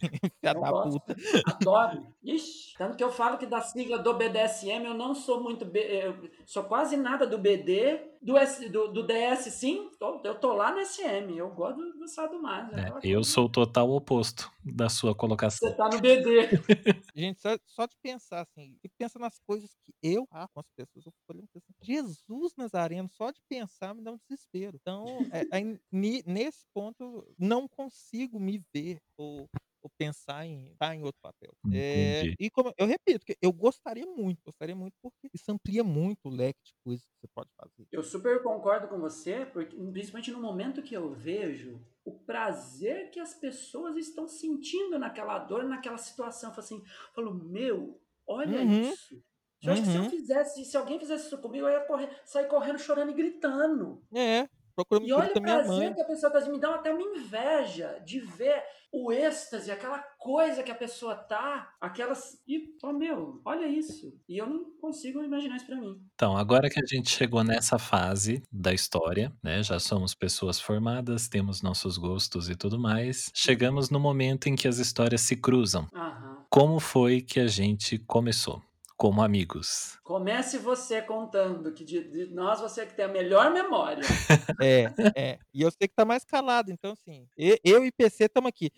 [laughs] Filha da gosto. puta. Adoro. Ixi, tanto que eu falo que da sigla do BDSM eu não sou muito. B- eu sou quase nada do BD. Do, S, do, do DS, sim, tô- eu tô lá no SM. Eu gosto do, do Sadomaso. É, eu sou o total oposto da sua colocação. Você tá no BD. [laughs] Gente, só, só de pensar assim, e pensa nas coisas que eu faço com as pessoas, eu fico olhando pensando, Jesus Nazareno, só de pensar me dá um desespero. Então, é, ni- nesse ponto, não consigo me ver ou, ou pensar em estar em outro papel. É, e como eu repito, que eu gostaria muito, gostaria muito, porque isso amplia muito o leque de coisas que você pode fazer. Eu super concordo com você, porque principalmente no momento que eu vejo o prazer que as pessoas estão sentindo naquela dor, naquela situação. Eu falo assim, eu falo, meu, olha Uhum. isso. Eu acho que se eu Uhum. fizesse, se alguém fizesse isso comigo, eu ia correr, sair correndo, chorando e gritando. É, procurando E olha o prazer que a pessoa tá, me dá até uma inveja de ver o êxtase, aquela coisa que a pessoa tá, aquelas. E, oh, meu, olha isso. E eu não consigo imaginar isso pra mim. Então, agora que a gente chegou nessa fase da história, né? Já somos pessoas formadas, temos nossos gostos e tudo mais. Chegamos no momento em que as histórias se cruzam. Aham. Como foi que a gente começou? Como amigos. Comece você contando, que de, de nós você que tem a melhor memória. [laughs] É, é. E eu sei que tá mais calado, então assim, eu e PC estamos aqui,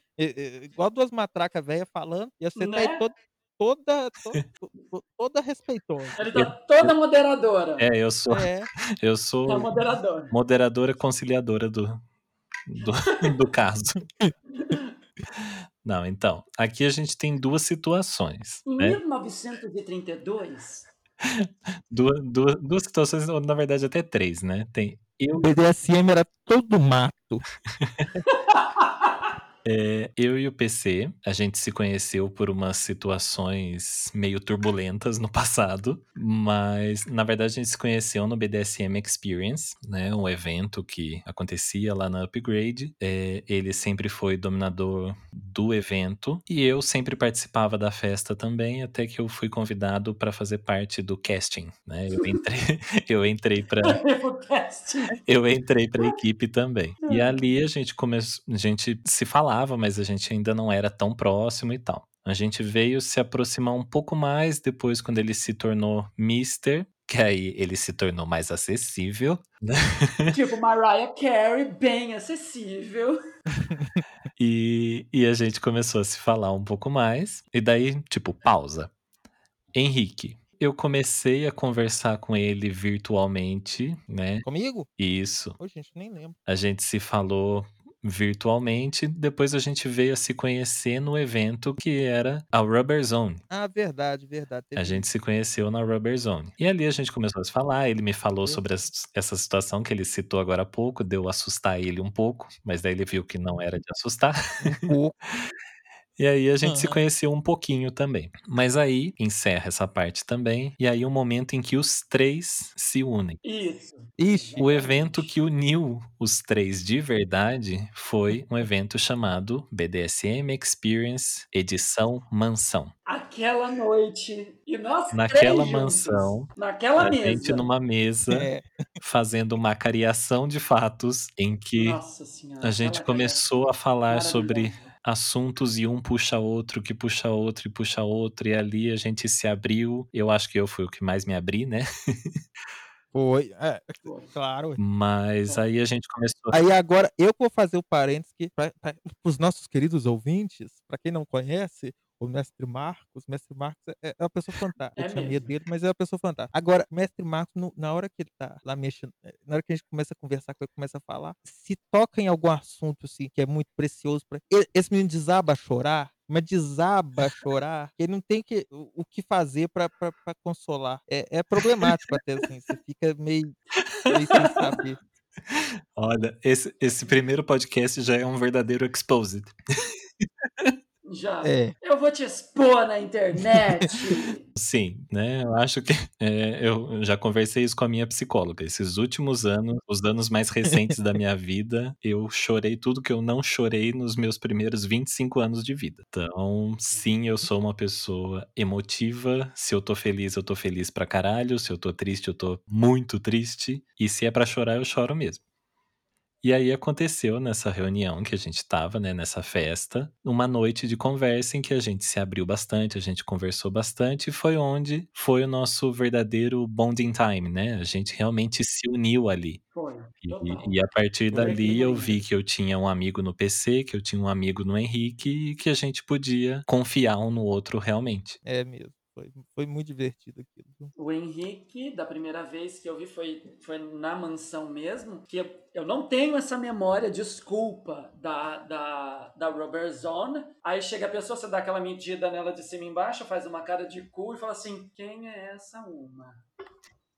igual duas matracas velhas falando, e você tá aí Né? todo, toda, to- to- toda respeitosa. Ele tá toda moderadora. É, eu sou, É, [laughs] eu Tá sou moderadora. moderadora conciliadora do, do, [laughs] do caso. Não, então, aqui a gente tem duas situações, Em né? 1932, [laughs] Duas, duas, duas situações, ou na verdade até três, né? Tem eu o BDSM era todo mato. [laughs] É, eu e o PC, a gente se conheceu por umas situações meio turbulentas no [laughs] passado, mas na verdade a gente se conheceu no BDSM Experience, né? Um evento que acontecia lá na Upgrade. É, ele sempre foi dominador do evento e eu sempre participava da festa também, até que eu fui convidado para fazer parte do casting, né? Eu entrei, eu entrei para eu entrei pra [laughs] [laughs] equipe também. E ali a gente começou, a gente se falava, mas a gente ainda não era tão próximo e tal. A gente veio se aproximar um pouco mais depois quando ele se tornou Mister, que aí ele se tornou mais acessível. né? [laughs] Tipo Mariah Carey, bem acessível. E, e a gente começou a se falar um pouco mais. E daí, tipo, pausa. Henrique, eu comecei a conversar com ele virtualmente, né? Comigo? Isso. Ô, gente, nem lembro. A gente se falou virtualmente, depois a gente veio a se conhecer no evento que era a Rubber Zone. Ah, verdade, verdade. A gente se conheceu na Rubber Zone. E ali a gente começou a se falar, ele me falou Sim. sobre essa situação que ele citou agora há pouco, deu assustar ele um pouco, mas daí ele viu que não era de assustar. um pouco. [laughs] E aí a gente se Aham. conheceu um pouquinho também. Mas aí encerra essa parte também, e aí um momento em que os três se unem. Isso. Ixi, O evento que uniu os três de verdade foi um evento chamado BDSM Experience Edição Mansão. Aquela noite. E nós Naquela três juntos, mansão, Naquela a mesa. gente numa mesa é, fazendo uma cariação de fatos em que Nossa senhora. a gente começou a falar sobre. Assuntos e um puxa outro, que puxa outro e puxa outro, e ali a gente se abriu. Eu acho que eu fui o que mais me abri, né? foi. É, claro. Mas aí a gente começou Aí agora eu vou fazer o parênteses que para os nossos queridos ouvintes, para quem não conhece, o mestre Marcos, mestre Marcos é é uma pessoa fantástica. É Eu tinha medo dele, mas é uma pessoa fantástica. Agora, mestre Marcos, no na hora que ele tá lá mexendo eh, na hora que a gente começa a conversar com ele, começa a falar, se toca em algum assunto, assim, que é muito precioso pra e esse menino desaba a chorar, mas desaba a chorar, que ele não tem que o o que fazer pra consolar. É é problemático até, assim, você fica meio meio sem saber. Olha, esse esse primeiro podcast já é um verdadeiro exposed. Já. É. Eu vou te expor na internet. [laughs] Sim, né, eu acho que, eh, eu já conversei isso com a minha psicóloga. Esses últimos anos, os anos mais recentes da minha [laughs] vida, eu chorei tudo que eu não chorei nos meus primeiros 25 anos de vida. Então, sim, eu sou uma pessoa emotiva. Se eu tô feliz, eu tô feliz pra caralho. Se eu tô triste, eu tô muito triste. E se é pra chorar, eu choro mesmo. E aí aconteceu nessa reunião que a gente estava, né, nessa festa, uma noite de conversa em que a gente se abriu bastante, a gente conversou bastante e foi onde foi o nosso verdadeiro bonding time, né? A gente realmente se uniu ali. Foi. E, e a partir Foi dali eu vi que eu tinha um amigo no PC, que eu tinha um amigo no Henrique e que a gente podia confiar um no outro realmente. É mesmo. Foi foi muito divertido aquilo. O Henrique, da primeira vez que eu vi foi, foi na mansão mesmo, que eu, eu não tenho essa memória, desculpa, da, da, da Robert Zone. Aí chega a pessoa, você dá aquela medida nela de cima e embaixo, faz uma cara de cu e fala assim, quem é essa uma?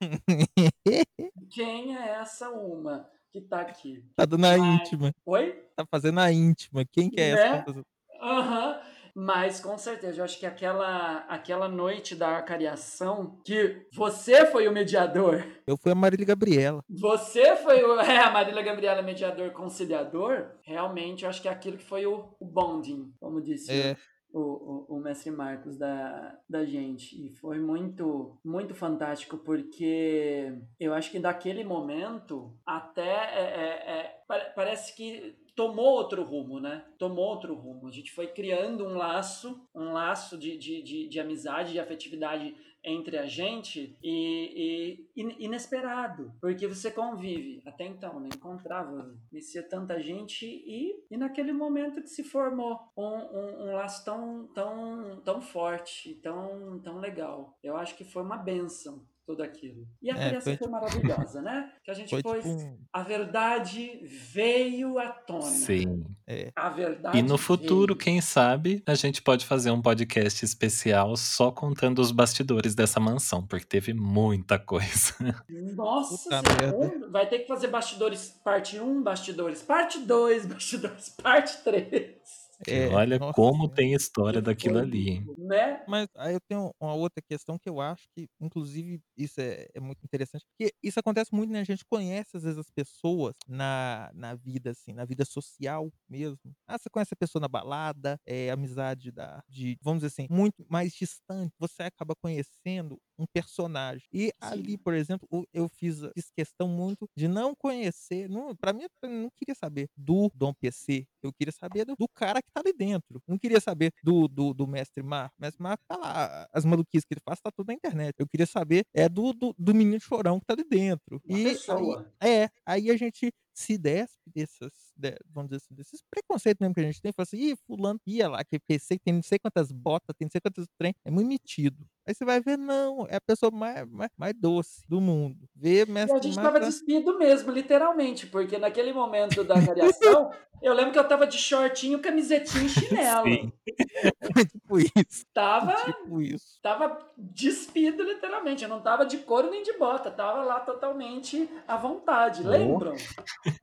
[laughs] Quem é essa uma que tá aqui? Tá dando a Ai. íntima. Oi? Tá fazendo a íntima. Quem que é Né? essa? Aham. Mas com certeza, eu acho que aquela, aquela noite da arcariação, que você foi o mediador, Eu fui a Marília Gabriela. você foi o, [laughs] é, a Marília Gabriela mediador conciliador, realmente eu acho que é aquilo que foi o, o bonding, como disse É. o, o, o mestre Marcos da, da gente. E foi muito, muito fantástico, porque eu acho que daquele momento até é, é, é, pa- parece que tomou outro rumo, né? Tomou outro rumo. A gente foi criando um laço, um laço de, de, de, de amizade, de afetividade entre a gente e, e in- inesperado, porque você convive, até então, né? encontrava, conhecia tanta gente e, e naquele momento que se formou um, um, um laço tão, tão, tão forte, tão, tão legal. Eu acho que foi uma benção tudo aquilo. E a É, criança foi foi [laughs] maravilhosa, né? Que a gente Foi pôs, tipo a verdade veio à tona. Sim. é. A verdade E no futuro, veio. quem sabe, a gente pode fazer um podcast especial só contando os bastidores dessa mansão, porque teve muita coisa. [laughs] Nossa Puta Senhora, merda. um- vai ter que fazer bastidores parte 1, bastidores parte 2, [laughs] bastidores parte 3. É, Olha nossa como tem história daquilo ali? Né? Mas aí eu tenho uma outra questão que eu acho que, inclusive, isso é, é muito interessante, porque isso acontece muito, né? A gente conhece, às vezes, as pessoas na, na vida, assim, na vida social mesmo. Ah, você conhece a pessoa na balada, é amizade da, de, vamos dizer assim, muito mais distante, você acaba conhecendo um personagem. E ali, Sim. por exemplo, eu fiz, fiz questão muito de não conhecer, não, pra mim, eu não queria saber do Dom PC, eu queria saber do, do cara que tá ali dentro. Não queria saber do, do, do Mestre Mar. O Mestre Mar tá lá, as maluquices que ele faz tá tudo na internet. Eu queria saber é do, do, do menino chorão que tá ali dentro. Uma e pessoa. Aí, é, aí a gente se despe dessas, de- vamos dizer assim, desses preconceitos mesmo que a gente tem, fala assim, ih, fulano ia lá, que PC tem não sei quantas botas, tem não sei quantos trem, é muito metido. Aí você vai ver, não, é a pessoa mais, mais, mais doce do mundo. Vê E a Mestre gente tava tá- despido mesmo, literalmente, porque naquele momento da variação, eu lembro que eu tava de shortinho, camisetinha e chinelo. Sim. [laughs] tipo isso, Tava, tipo isso. tava despido, literalmente. Eu não tava de couro nem de bota, tava lá totalmente à vontade. Oh. Lembram?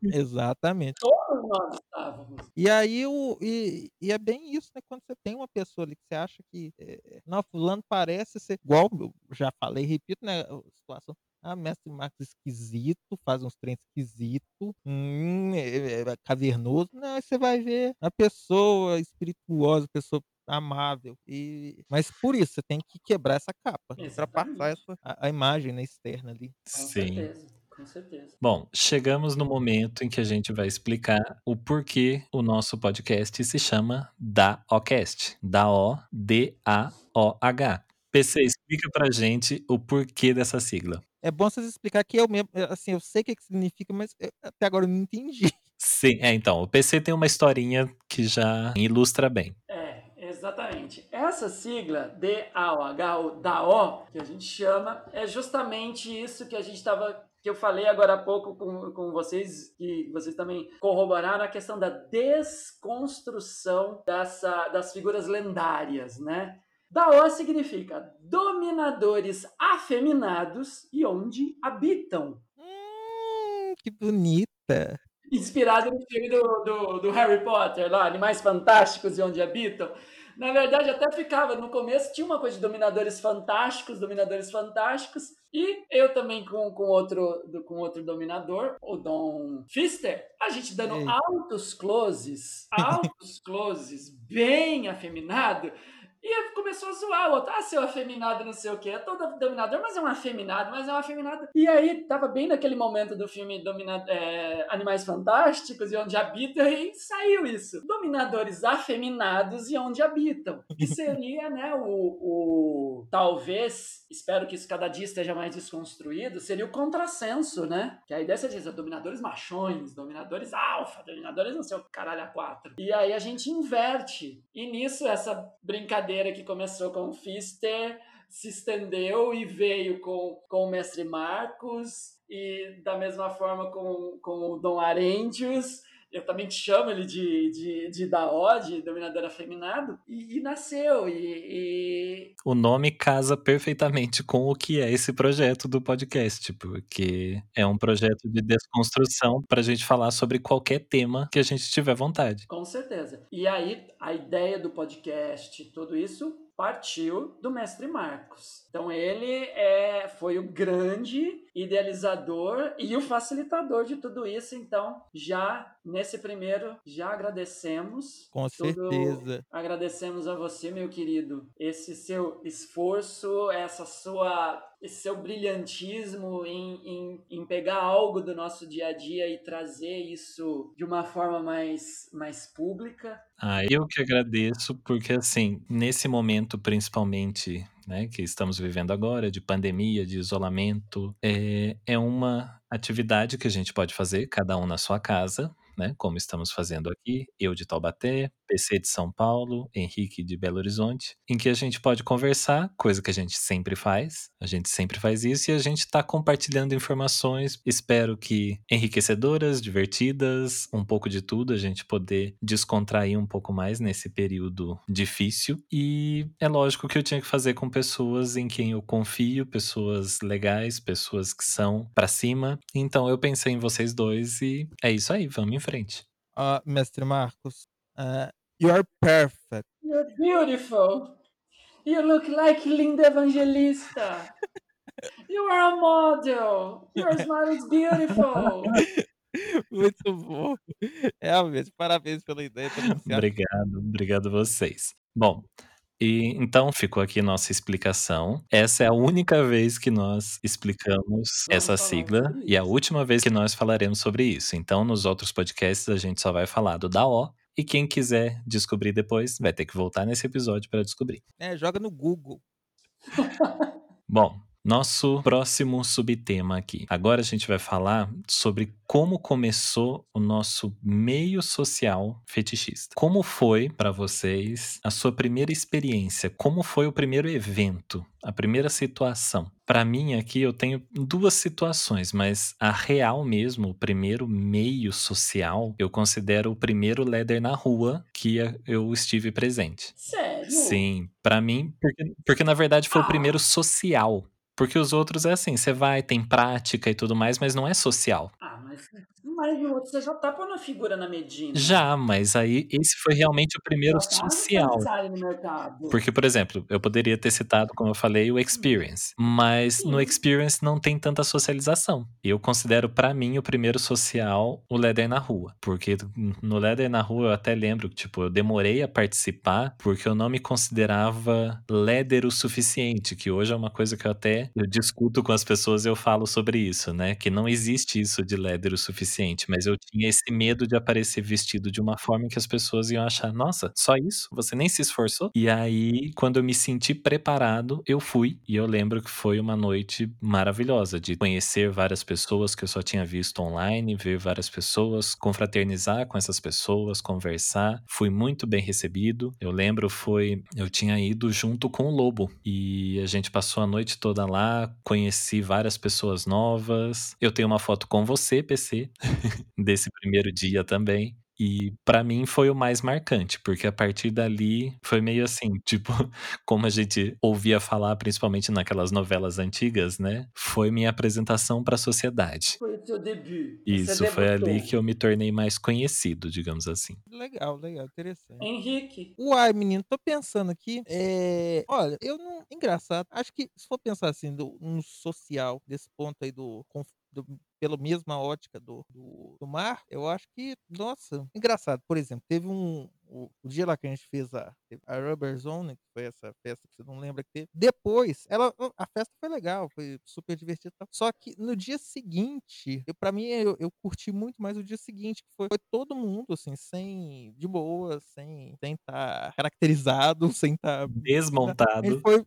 Exatamente. Todos nós estávamos. E aí o e, e é bem isso, né? Quando você tem uma pessoa ali que você acha que é, não, fulano parece ser igual, eu já falei, repito, né? A situação. Ah, mestre Marcos esquisito, faz uns trem esquisito, hum, é, é cavernoso. Não, aí você vai ver a pessoa espirituosa, pessoa amável. E... Mas por isso, você tem que quebrar essa capa, ultrapassar Exatamente. essa, a, a imagem né, externa ali. Com Sim. certeza, com certeza. Bom, chegamos no momento em que a gente vai explicar o porquê o nosso podcast se chama DaOcast. D-A-O-D-A-O-H. PC, explica pra gente o porquê dessa sigla. É bom vocês explicar que eu mesmo, assim, eu sei o que, que significa, mas eu- até agora eu não entendi. [laughs] Sim, é, então, o PC tem uma historinha que já ilustra bem. É, Exatamente. Essa sigla D-A-O-H, DAO, que a gente chama, é justamente isso que a gente estava que eu falei agora há pouco com, com vocês, que vocês também corroboraram a questão da desconstrução dessa, das figuras lendárias, né? Daó significa dominadores afeminados e onde habitam. Hum, que bonita. Inspirado no filme do, do, do Harry Potter, lá, Animais Fantásticos e Onde Habitam. Na verdade, até ficava, no começo tinha uma coisa de dominadores fantásticos, dominadores fantásticos, e eu também com, com, outro, com outro dominador, o Dom Fister, a gente dando altos closes, altos closes, bem afeminado, e começou a zoar o outro. Ah, seu afeminado, não sei o quê. É todo dominador, mas é um afeminado, mas é um afeminado. E aí, tava bem naquele momento do filme Domina é, Animais Fantásticos e Onde Habitam, e saiu isso. Dominadores afeminados e Onde Habitam. Que seria, né, o, o... Talvez, espero que isso cada dia esteja mais desconstruído, seria o contrassenso, né? Que a ideia diz, dominadores machões, dominadores alfa, dominadores não sei o caralho a quatro. E aí a gente inverte. E nisso, essa brincadeira brincadeira que começou com o Fister se estendeu e veio com, com o Mestre Marcos e da mesma forma com, com o Dom Arentius eu também chamo ele de, de, de Daó, de Dominador Afeminado, e, e nasceu. E, e, O nome casa perfeitamente com o que é esse projeto do podcast, porque é um projeto de desconstrução para a gente falar sobre qualquer tema que a gente tiver vontade. Com certeza. E aí, a ideia do podcast, tudo isso, partiu do mestre Marcos. Então ele é, foi o grande idealizador e o facilitador de tudo isso. Então, já nesse primeiro, já agradecemos. Com certeza. Agradecemos a você, meu querido, esse seu esforço, essa sua esse seu brilhantismo em, em, em, pegar algo do nosso dia a dia e trazer isso de uma forma mais, mais pública. Ah, eu que agradeço, porque assim, nesse momento principalmente, né, que estamos vivendo agora, de pandemia, de isolamento, é, é uma atividade que a gente pode fazer, cada um na sua casa, né, como estamos fazendo aqui, eu de Taubaté, PC de São Paulo, Henrique de Belo Horizonte, em que a gente pode conversar, coisa que a gente sempre faz, a gente sempre faz isso e a gente está compartilhando informações, espero que enriquecedoras, divertidas, um pouco de tudo, a gente poder descontrair um pouco mais nesse período difícil. E é lógico que eu tinha que fazer com pessoas em quem eu confio, pessoas legais, pessoas que são para cima. Então eu pensei em vocês dois e é isso aí, vamos em frente. Uh, mestre Marcos, uh, You're perfect. You're beautiful. You look like Linda Evangelista. [laughs] You are a model. Your smile is beautiful. [laughs] Muito bom. Realmente, parabéns pela ideia. Obrigado, obrigado a vocês. Bom, e então ficou aqui nossa explicação. Essa é a única vez que nós explicamos Vamos essa sigla e a última vez que nós falaremos sobre isso. Então, nos outros podcasts a gente só vai falar do DAO e quem quiser descobrir depois, vai ter que voltar nesse episódio para descobrir. É, joga no Google. Bom, nosso próximo subtema aqui. Agora a gente vai falar sobre como começou o nosso meio social fetichista. Como foi para vocês a sua primeira experiência? Como foi o primeiro evento? A primeira situação? Para mim aqui eu tenho duas situações, mas a real mesmo, o primeiro meio social, eu considero o primeiro leather na rua que eu estive presente. Sério? Sim, para mim, porque, porque na verdade foi ah. o primeiro social porque os outros é assim, você vai, tem prática e tudo mais, mas não é social. Ah, mas mas no outro você já tá pondo a figura na Medina. Já, mas aí esse foi realmente o primeiro tá social. Porque, por exemplo, eu poderia ter citado, como eu falei, o Experience. Mas Sim. no Experience não tem tanta socialização. Eu considero para mim o primeiro social o Leder na rua. Porque no Leder na rua eu até lembro que, tipo, eu demorei a participar porque eu não me considerava Leder o suficiente. Que hoje é uma coisa que eu até eu discuto com as pessoas e eu falo sobre isso, né? Que não existe isso de Leder o suficiente mas eu tinha esse medo de aparecer vestido de uma forma que as pessoas iam achar: "Nossa, só isso? Você nem se esforçou?". E aí, quando eu me senti preparado, eu fui. E eu lembro que foi uma noite maravilhosa de conhecer várias pessoas que eu só tinha visto online, ver várias pessoas, confraternizar com essas pessoas, conversar. Fui muito bem recebido. Eu lembro foi eu tinha ido junto com o Lobo e a gente passou a noite toda lá, conheci várias pessoas novas. Eu tenho uma foto com você, PC, [laughs] [laughs] desse primeiro dia também. E pra mim foi o mais marcante, porque a partir dali foi meio assim, [laughs] tipo, como a gente ouvia falar, principalmente naquelas novelas antigas, né? Foi minha apresentação pra sociedade. Foi o seu debut. Isso, foi ali que eu me tornei mais conhecido, digamos assim. Legal, legal, interessante. Henrique, Uai, menino, tô pensando aqui. É, olha, eu não. Engraçado. Acho que se for pensar assim, do, um social, desse ponto aí do. do pela mesma ótica do, do, do mar, eu acho que, nossa, engraçado. Por exemplo, teve um. O, o dia lá que a gente fez a, a Rubber Zone, que foi essa festa que você não lembra que teve. Depois, ela, a festa foi legal, foi super divertida. Só que no dia seguinte, eu, pra mim, eu, eu curti muito mais o dia seguinte, que foi, foi todo mundo, assim, sem. de boa, sem estar caracterizado, [laughs] sem estar. A gente Desmontado. foi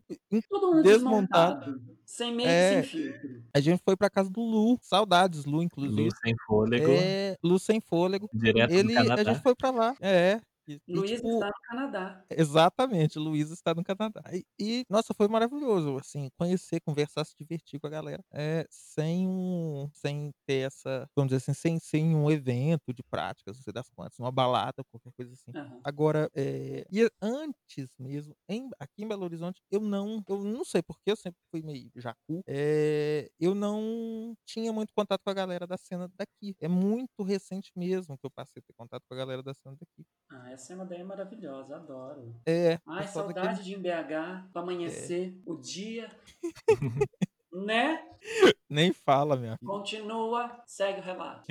todo mundo Desmontado. desmontado. Sem make, É. sem filtro. a gente foi pra casa do Lu. Saudades, Lu, Lu inclusive. sem fôlego, É, Lu sem fôlego. direto do Ele, a Canadá. gente foi pra lá. É. E, e, Luiz tipo, está no Canadá. Exatamente, Luiz está no Canadá. E, e, nossa, foi maravilhoso, assim, conhecer, conversar, se divertir com a galera, é, sem um, sem ter essa, vamos dizer assim, sem, sem um evento de práticas, não sei das quantas, uma balada, qualquer coisa assim. Aham. Agora, é, e antes mesmo, em- aqui em Belo Horizonte, eu não, eu não sei porque eu sempre fui meio jacu, é, eu não tinha muito contato com a galera da cena daqui. É muito recente mesmo que eu passei a ter contato com a galera da cena daqui. Ah, essa é uma ideia maravilhosa, adoro. É, Ai, pessoal daquele- saudade de ir em BH, pra amanhecer o dia. [laughs] né? nem fala, minha filha. Continua, segue o relato.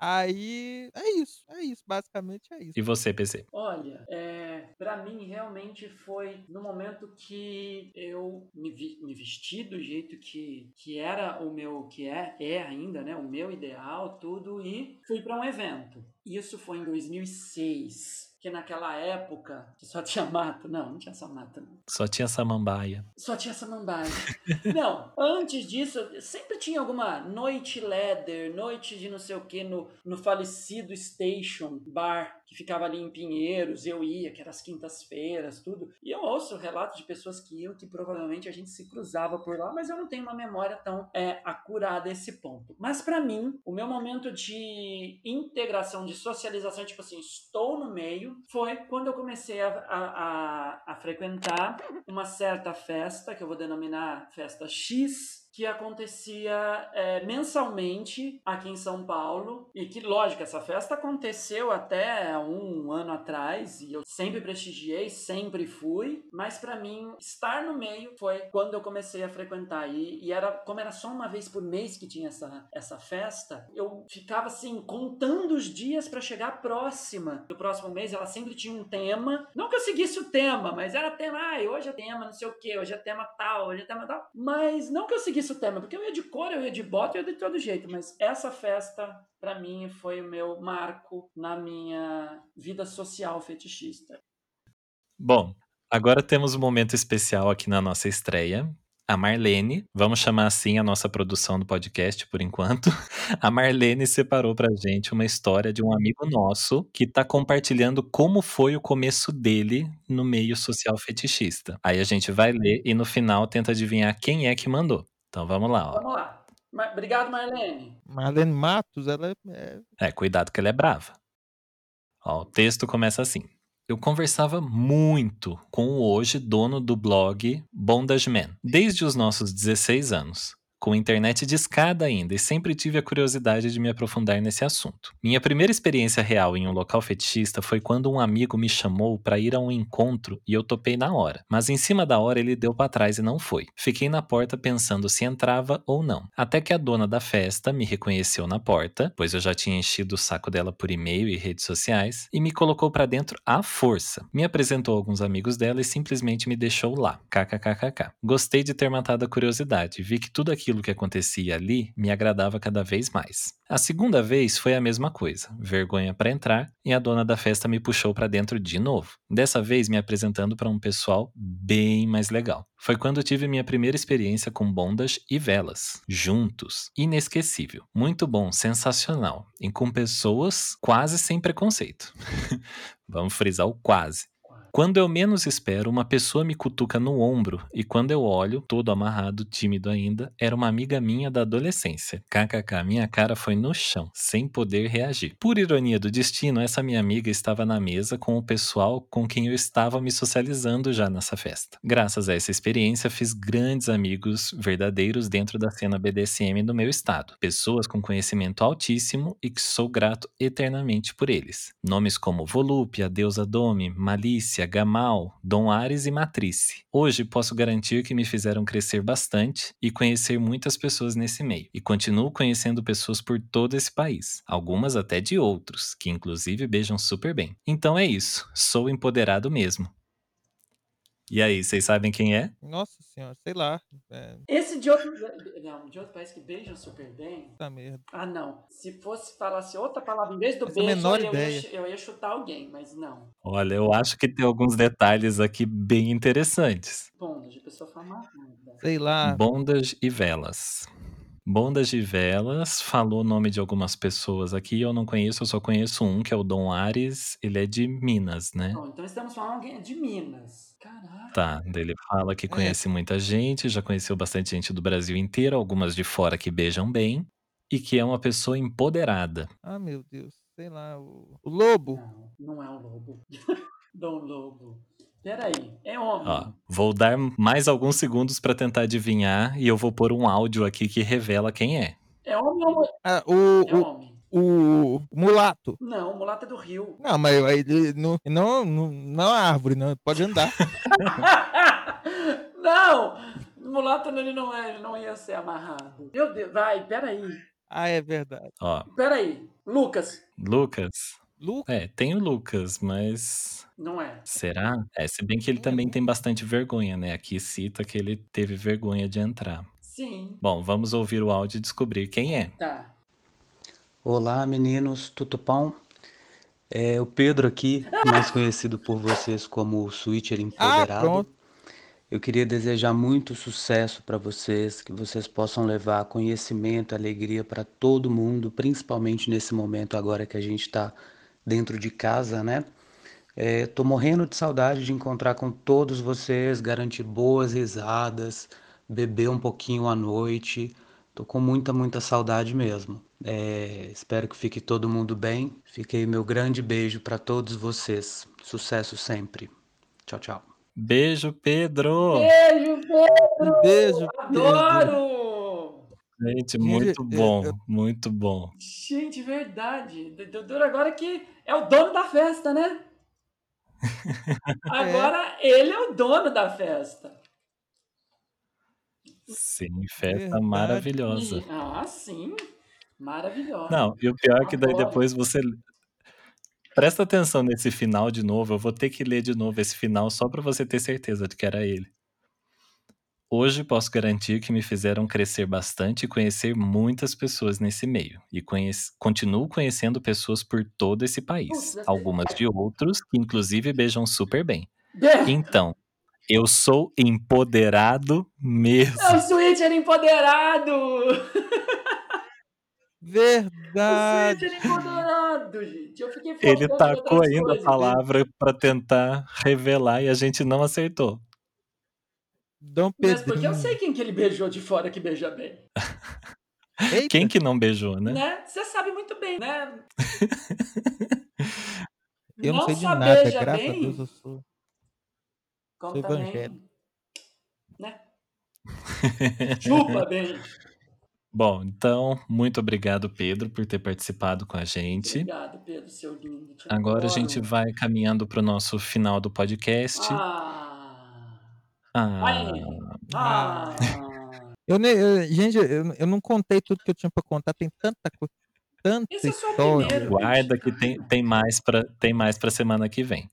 Aí é isso, é isso, basicamente é isso. E você, PC? Olha, é, para mim realmente foi no momento que eu me, vi- me vesti do jeito que, que era o meu, que é, é ainda, né? O meu ideal, tudo, e fui para um evento. Isso foi em 2006. Que naquela época, só tinha mato. Não, não tinha só mato, não. Só tinha samambaia. Só tinha samambaia. [laughs] Não, antes disso, sempre tinha alguma noite leather, noite de não sei o que no, no falecido Station Bar, que ficava ali em Pinheiros. Eu ia, que era as quintas-feiras, tudo. E eu ouço relatos de pessoas que iam, que provavelmente a gente se cruzava por lá, mas eu não tenho uma memória tão é, acurada a esse ponto. Mas pra mim, o meu momento de integração, de socialização, tipo assim, estou no meio, foi quando eu comecei a, a, a, a frequentar uma certa festa, que eu vou denominar festa X, que acontecia é, mensalmente aqui em São Paulo. E que, lógico, essa festa aconteceu até um ano atrás e eu sempre prestigiei, sempre fui. Mas para mim, estar no meio foi quando eu comecei a frequentar. E, e era, como era só uma vez por mês que tinha essa, essa festa, eu ficava assim, contando os dias para chegar próxima do próximo mês. Ela sempre tinha um tema. Não que eu seguisse o tema, mas era tema, ai, hoje é tema não sei o que, hoje é tema tal, hoje é tema tal. Mas não que eu seguisse o tema, porque eu ia de cor, eu ia de bota, eu ia de todo jeito. Mas essa festa, para mim, foi o meu marco na minha vida social fetichista. Bom, agora temos um momento especial aqui na nossa estreia. A Marlene, vamos chamar assim a nossa produção do podcast por enquanto. [laughs] A Marlene separou pra gente uma história de um amigo nosso que tá compartilhando como foi o começo dele no meio social fetichista. Aí a gente vai ler e no final tenta adivinhar quem é que mandou. Então vamos lá, ó. Vamos lá. Mar- Obrigado, Marlene. Marlene Matos, ela é, é É, cuidado que ela é brava. Ó, o texto começa assim. Eu conversava muito com o hoje dono do blog Bondage Man, desde os nossos 16 anos. Com internet de escada ainda, e sempre tive a curiosidade de me aprofundar nesse assunto. Minha primeira experiência real em um local fetichista foi quando um amigo me chamou para ir a um encontro e eu topei na hora. Mas em cima da hora ele deu para trás e não foi. Fiquei na porta pensando se entrava ou não. Até que a dona da festa me reconheceu na porta, pois eu já tinha enchido o saco dela por e-mail e redes sociais, e me colocou para dentro à força. Me apresentou alguns amigos dela e simplesmente me deixou lá. KKKKK. Gostei de ter matado a curiosidade. Vi que tudo aquilo aquilo que acontecia ali me agradava cada vez mais. A segunda vez foi a mesma coisa, vergonha para entrar, e a dona da festa me puxou para dentro de novo. Dessa vez me apresentando para um pessoal bem mais legal. Foi quando tive minha primeira experiência com bondas e velas, juntos. Inesquecível. Muito bom, sensacional. E com pessoas quase sem preconceito. [laughs] Vamos frisar o quase. Quando eu menos espero, uma pessoa me cutuca no ombro e quando eu olho, todo amarrado, tímido ainda, era uma amiga minha da adolescência. KKK, minha cara foi no chão, sem poder reagir. Por ironia do destino, essa minha amiga estava na mesa com o pessoal com quem eu estava me socializando já nessa festa. Graças a essa experiência, fiz grandes amigos verdadeiros dentro da cena BDSM do meu estado. Pessoas com conhecimento altíssimo e que sou grato eternamente por eles. Nomes como Volúpia, Deusa Dome, Malícia, Gamal, Dom Ares e Matrice. Hoje posso garantir que me fizeram crescer bastante e conhecer muitas pessoas nesse meio. E continuo conhecendo pessoas por todo esse país, algumas até de outros, que inclusive beijam super bem. Então é isso, sou empoderado mesmo. E aí, vocês sabem quem é? Nossa senhora, sei lá. É, Esse de outro. Não, de outro país que beijam super bem. puta merda. Ah, não. Se fosse falasse outra palavra em vez do Faço a beijo, menor eu, ia, ideia. eu ia chutar alguém, mas não. Olha, eu acho que tem alguns detalhes aqui bem interessantes. Bom, de pessoa famosa. Sei lá. Bondas e velas. Bondas de velas, falou o nome de algumas pessoas aqui, eu não conheço, eu só conheço um, que é o Dom Ares, ele é de Minas, né? Bom, então estamos falando alguém de Minas. Caraca. Tá, ele fala que conhece muita gente, já conheceu bastante gente do Brasil inteiro, algumas de fora que beijam bem, e que é uma pessoa empoderada. Ah, meu Deus. Sei lá. O, o lobo. Não, não é o lobo. [laughs] Dom Lobo. Peraí, é homem. Ó, vou dar mais alguns segundos pra tentar adivinhar e eu vou pôr um áudio aqui que revela quem é. É homem ou mulher? Ah, o, É o, homem. o mulato. Não, o mulato é do Rio. Não, mas aí ele não, não, não, não é árvore, não. Pode andar. [laughs] não! O mulato ele não, é, ele não ia ser amarrado. Meu Deus, vai, peraí. Ah, é verdade. Ó, Peraí. Lucas. Lucas. Lucas. É, tem o Lucas, mas Não é. será? É, se bem que ele também tem bastante vergonha, né? Aqui cita que ele teve vergonha de entrar. Sim. Bom, vamos ouvir o áudio e descobrir quem é. Tá. Olá, meninos, tudo bom? É o Pedro aqui, mais conhecido por vocês como o Switcher [laughs] Ah, Empoderado. pronto. Eu queria desejar muito sucesso para vocês, que vocês possam levar conhecimento, alegria para todo mundo, principalmente nesse momento agora que a gente está dentro de casa, né? É, tô morrendo de saudade de encontrar com todos vocês, garantir boas risadas, beber um pouquinho à noite. Tô com muita, muita saudade mesmo. É, espero que fique todo mundo bem. Fique aí meu grande beijo para todos vocês. Sucesso sempre. Tchau, tchau. Beijo, Pedro! Beijo, Pedro! Beijo, Pedro. Adoro! Gente, muito eu- bom, eu- muito bom. Gente, verdade. D- d- Duro agora que é o dono da festa, né? [laughs] Agora ele é o dono da festa. Sim, festa Verdade. maravilhosa. Ah, sim. Maravilhosa. Não, e o pior é que daí Adoro. depois você. Presta atenção nesse final de novo. Eu vou ter que ler de novo esse final só pra você ter certeza de que era ele. Hoje posso garantir que me fizeram crescer bastante e conhecer muitas pessoas nesse meio. E conhece- continuo conhecendo pessoas por todo esse país. Algumas de outros que, inclusive, beijam super bem. Be- [laughs] Então, eu sou empoderado mesmo. O Switcher empoderado! [laughs] O Verdade. Switcher empoderado, gente. Eu fiquei Ele tacou ainda a coisas, né? palavra pra tentar revelar e a gente não acertou. Dom Mas porque eu sei quem que ele beijou de fora que beija bem. Eita. Quem que não beijou, né? Né? Você sabe muito bem, né? [laughs] Eu não, sei de nada, beija graças bem, a Deus eu sou. como sou também, evangélico. Né? [laughs] Chupa bem. Bom, então, muito obrigado, Pedro, por ter participado com a gente. Obrigado, Pedro, seu lindo. Agora a adoro. gente vai caminhando para o nosso final do podcast. Ah, Ah, aí. Ah. Eu, gente, eu, eu não contei tudo que eu tinha pra contar. Tem tanta coisa. Tanta Esse é história. primeiro. guarda que tem, tem mais para tem mais para semana que vem.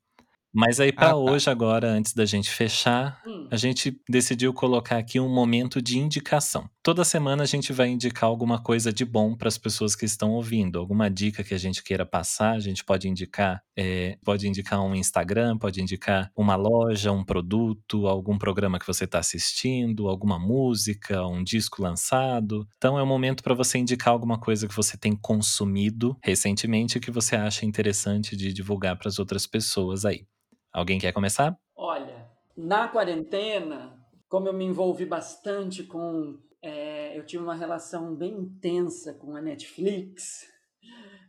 Mas aí Ah, pra tá. hoje agora, antes da gente fechar, Hum. a gente decidiu colocar aqui um momento de indicação. Toda semana a gente vai indicar alguma coisa de bom para as pessoas que estão ouvindo, alguma dica que a gente queira passar, a gente pode indicar, é, pode indicar um Instagram, pode indicar uma loja, um produto, algum programa que você está assistindo, alguma música, um disco lançado. Então é um momento para você indicar alguma coisa que você tem consumido recentemente que você acha interessante de divulgar para as outras pessoas aí. Alguém quer começar? Olha, na quarentena, como eu me envolvi bastante com. é, eu tive uma relação bem intensa com a Netflix,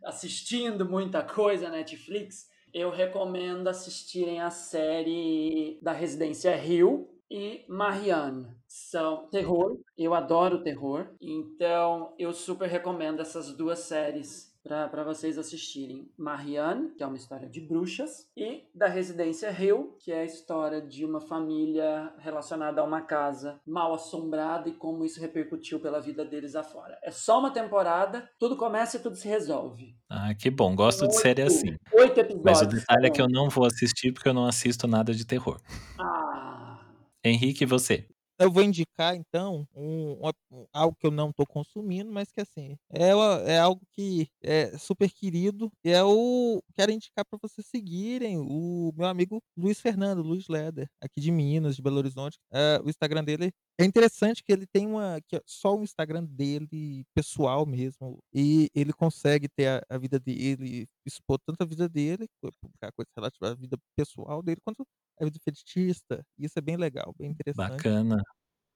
assistindo muita coisa na Netflix, eu recomendo assistirem a série da Residência Rio e Marianne. São terror, eu adoro terror, então eu super recomendo essas duas séries para vocês assistirem. Marianne, que é uma história de bruxas, e da Residência Hill, que é a história de uma família relacionada a uma casa mal assombrada e como isso repercutiu pela vida deles afora. É só uma temporada, tudo começa e tudo se resolve. Ah, que bom. Gosto de série assim. Oito episódios. Mas o detalhe é que eu não vou assistir porque eu não assisto nada de terror. Ah, Henrique, você? Eu vou indicar, então, um, um- algo que eu não tô consumindo, mas que assim, é, é algo que é super querido. E é o. Quero indicar para vocês seguirem o meu amigo Luiz Fernando, Luiz Leder, aqui de Minas, de Belo Horizonte. É, o Instagram dele é interessante que ele tem uma. Que é só o Instagram dele, pessoal mesmo. E ele consegue ter a, a vida dele, expor tanto a vida dele, publicar coisas relativas à vida pessoal dele, quanto a vida fetichista. Isso é bem legal, bem interessante. Bacana.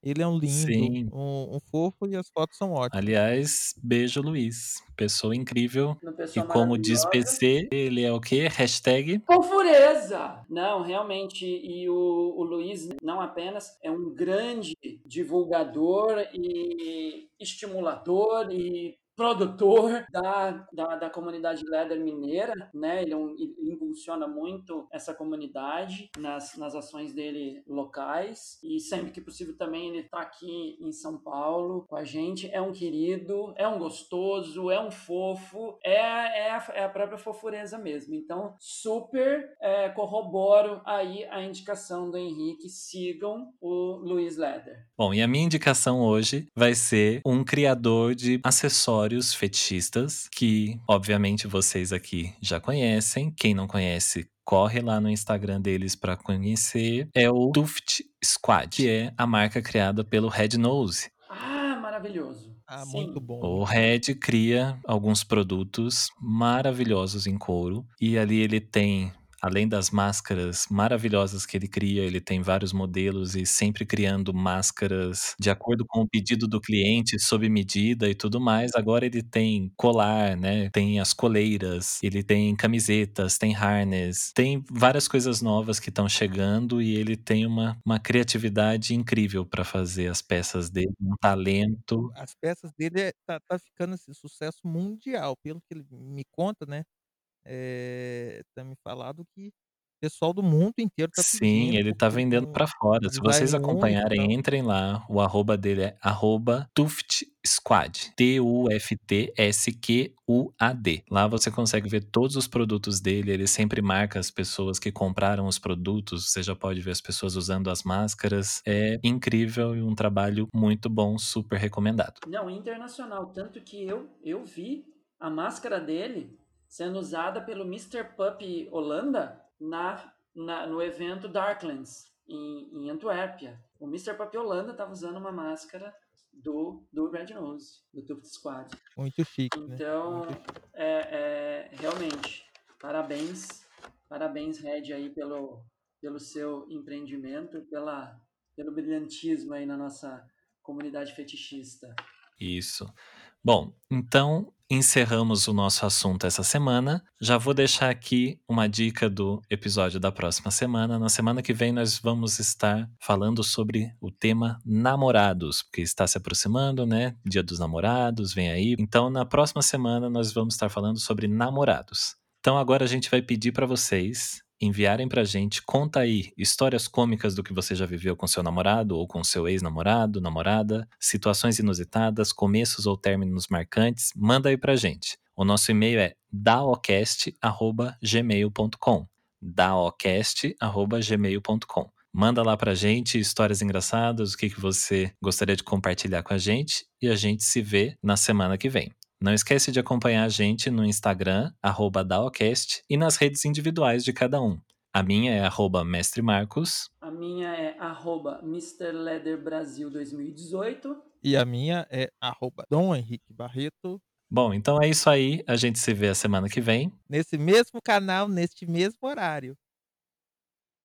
Ele é um lindo, Sim. um, um fofo e as fotos são ótimas. Aliás, beijo, Luiz. Pessoa incrível. uma E pessoa como diz. PC, ele é o quê? Hashtag. Com fureza! Não, realmente, e o, o Luiz não apenas é um grande divulgador e estimulador e produtor da, da, da comunidade Leather mineira, né? Ele, é um- ele impulsiona muito essa comunidade nas, nas ações dele locais e sempre que possível também ele está aqui em São Paulo com a gente. É um querido, é um gostoso, é um fofo, é, é, a, é a própria fofureza mesmo. Então, super é, corroboro aí a indicação do Henrique. Sigam o Luiz Leder. Bom, e a minha indicação hoje vai ser um criador de acessórios fetichistas, que obviamente vocês aqui já conhecem. Quem não conhece, corre lá no Instagram deles para conhecer. É o Tuft Squad, que é a marca criada pelo Red Nose. Ah, maravilhoso. Ah, Sim. muito bom. O Red cria alguns produtos maravilhosos em couro e ali ele tem Além das máscaras maravilhosas que ele cria, ele tem vários modelos e sempre criando máscaras de acordo com o pedido do cliente, sob medida e tudo mais. Agora ele tem colar, né? Tem as coleiras, ele tem camisetas, tem harness, tem várias coisas novas que estão chegando e ele tem uma, uma criatividade incrível para fazer as peças dele, um talento. As peças dele é- tá, tá ficando esse sucesso mundial, pelo que ele me conta, né? É, tá me falado que o pessoal do mundo inteiro tá Sim, pedindo. ele tá vendendo pra fora. Se vocês acompanharem, tal. entrem lá. O arroba dele é arroba Tuft Squad. T-U-F-T-S-Q-U-A-D. Lá você consegue ver todos os produtos dele. Ele sempre marca as pessoas que compraram os produtos. Você já pode ver as pessoas usando as máscaras. É incrível e um trabalho muito bom, super recomendado. Não, internacional. Tanto que eu, eu vi a máscara dele sendo usada pelo Mr. Puppy Holanda na, na- no evento Darklands, em, em Antuérpia. O Mr. Puppy Holanda estava usando uma máscara do, do Red Nose, do Tuft Squad. Muito chique, né? Então, Muito chique. é, é, realmente, parabéns, parabéns, Red, aí pelo, pelo seu empreendimento, pela, pelo brilhantismo aí na nossa comunidade fetichista. Isso. Bom, então encerramos o nosso assunto essa semana. Já vou deixar aqui uma dica do episódio da próxima semana. Na semana que vem nós vamos estar falando sobre o tema namorados, porque está se aproximando, né? Dia dos Namorados, vem aí. Então na próxima semana nós vamos estar falando sobre namorados. Então agora a gente vai pedir para vocês enviarem pra gente, conta aí histórias cômicas do que você já viveu com seu namorado ou com seu ex-namorado, namorada, situações inusitadas, começos ou términos marcantes, manda aí pra gente. O nosso e-mail é daocast@gmail.com. daocast@gmail.com. Manda lá pra gente histórias engraçadas, o que, que você gostaria de compartilhar com a gente e a gente se vê na semana que vem. Não esquece de acompanhar a gente no Instagram, arroba daocast, e nas redes individuais de cada um. A minha é arroba mestre Marcos. A minha é arroba Mr. Leather Brasil 2018. E a minha é arroba Dom Henrique Barreto. Bom, então é isso aí. A gente se vê a semana que vem. Nesse mesmo canal, neste mesmo horário.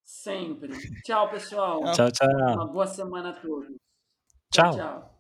Sempre. Tchau, pessoal. Tchau, tchau. Uma boa semana a todos. Tchau. tchau.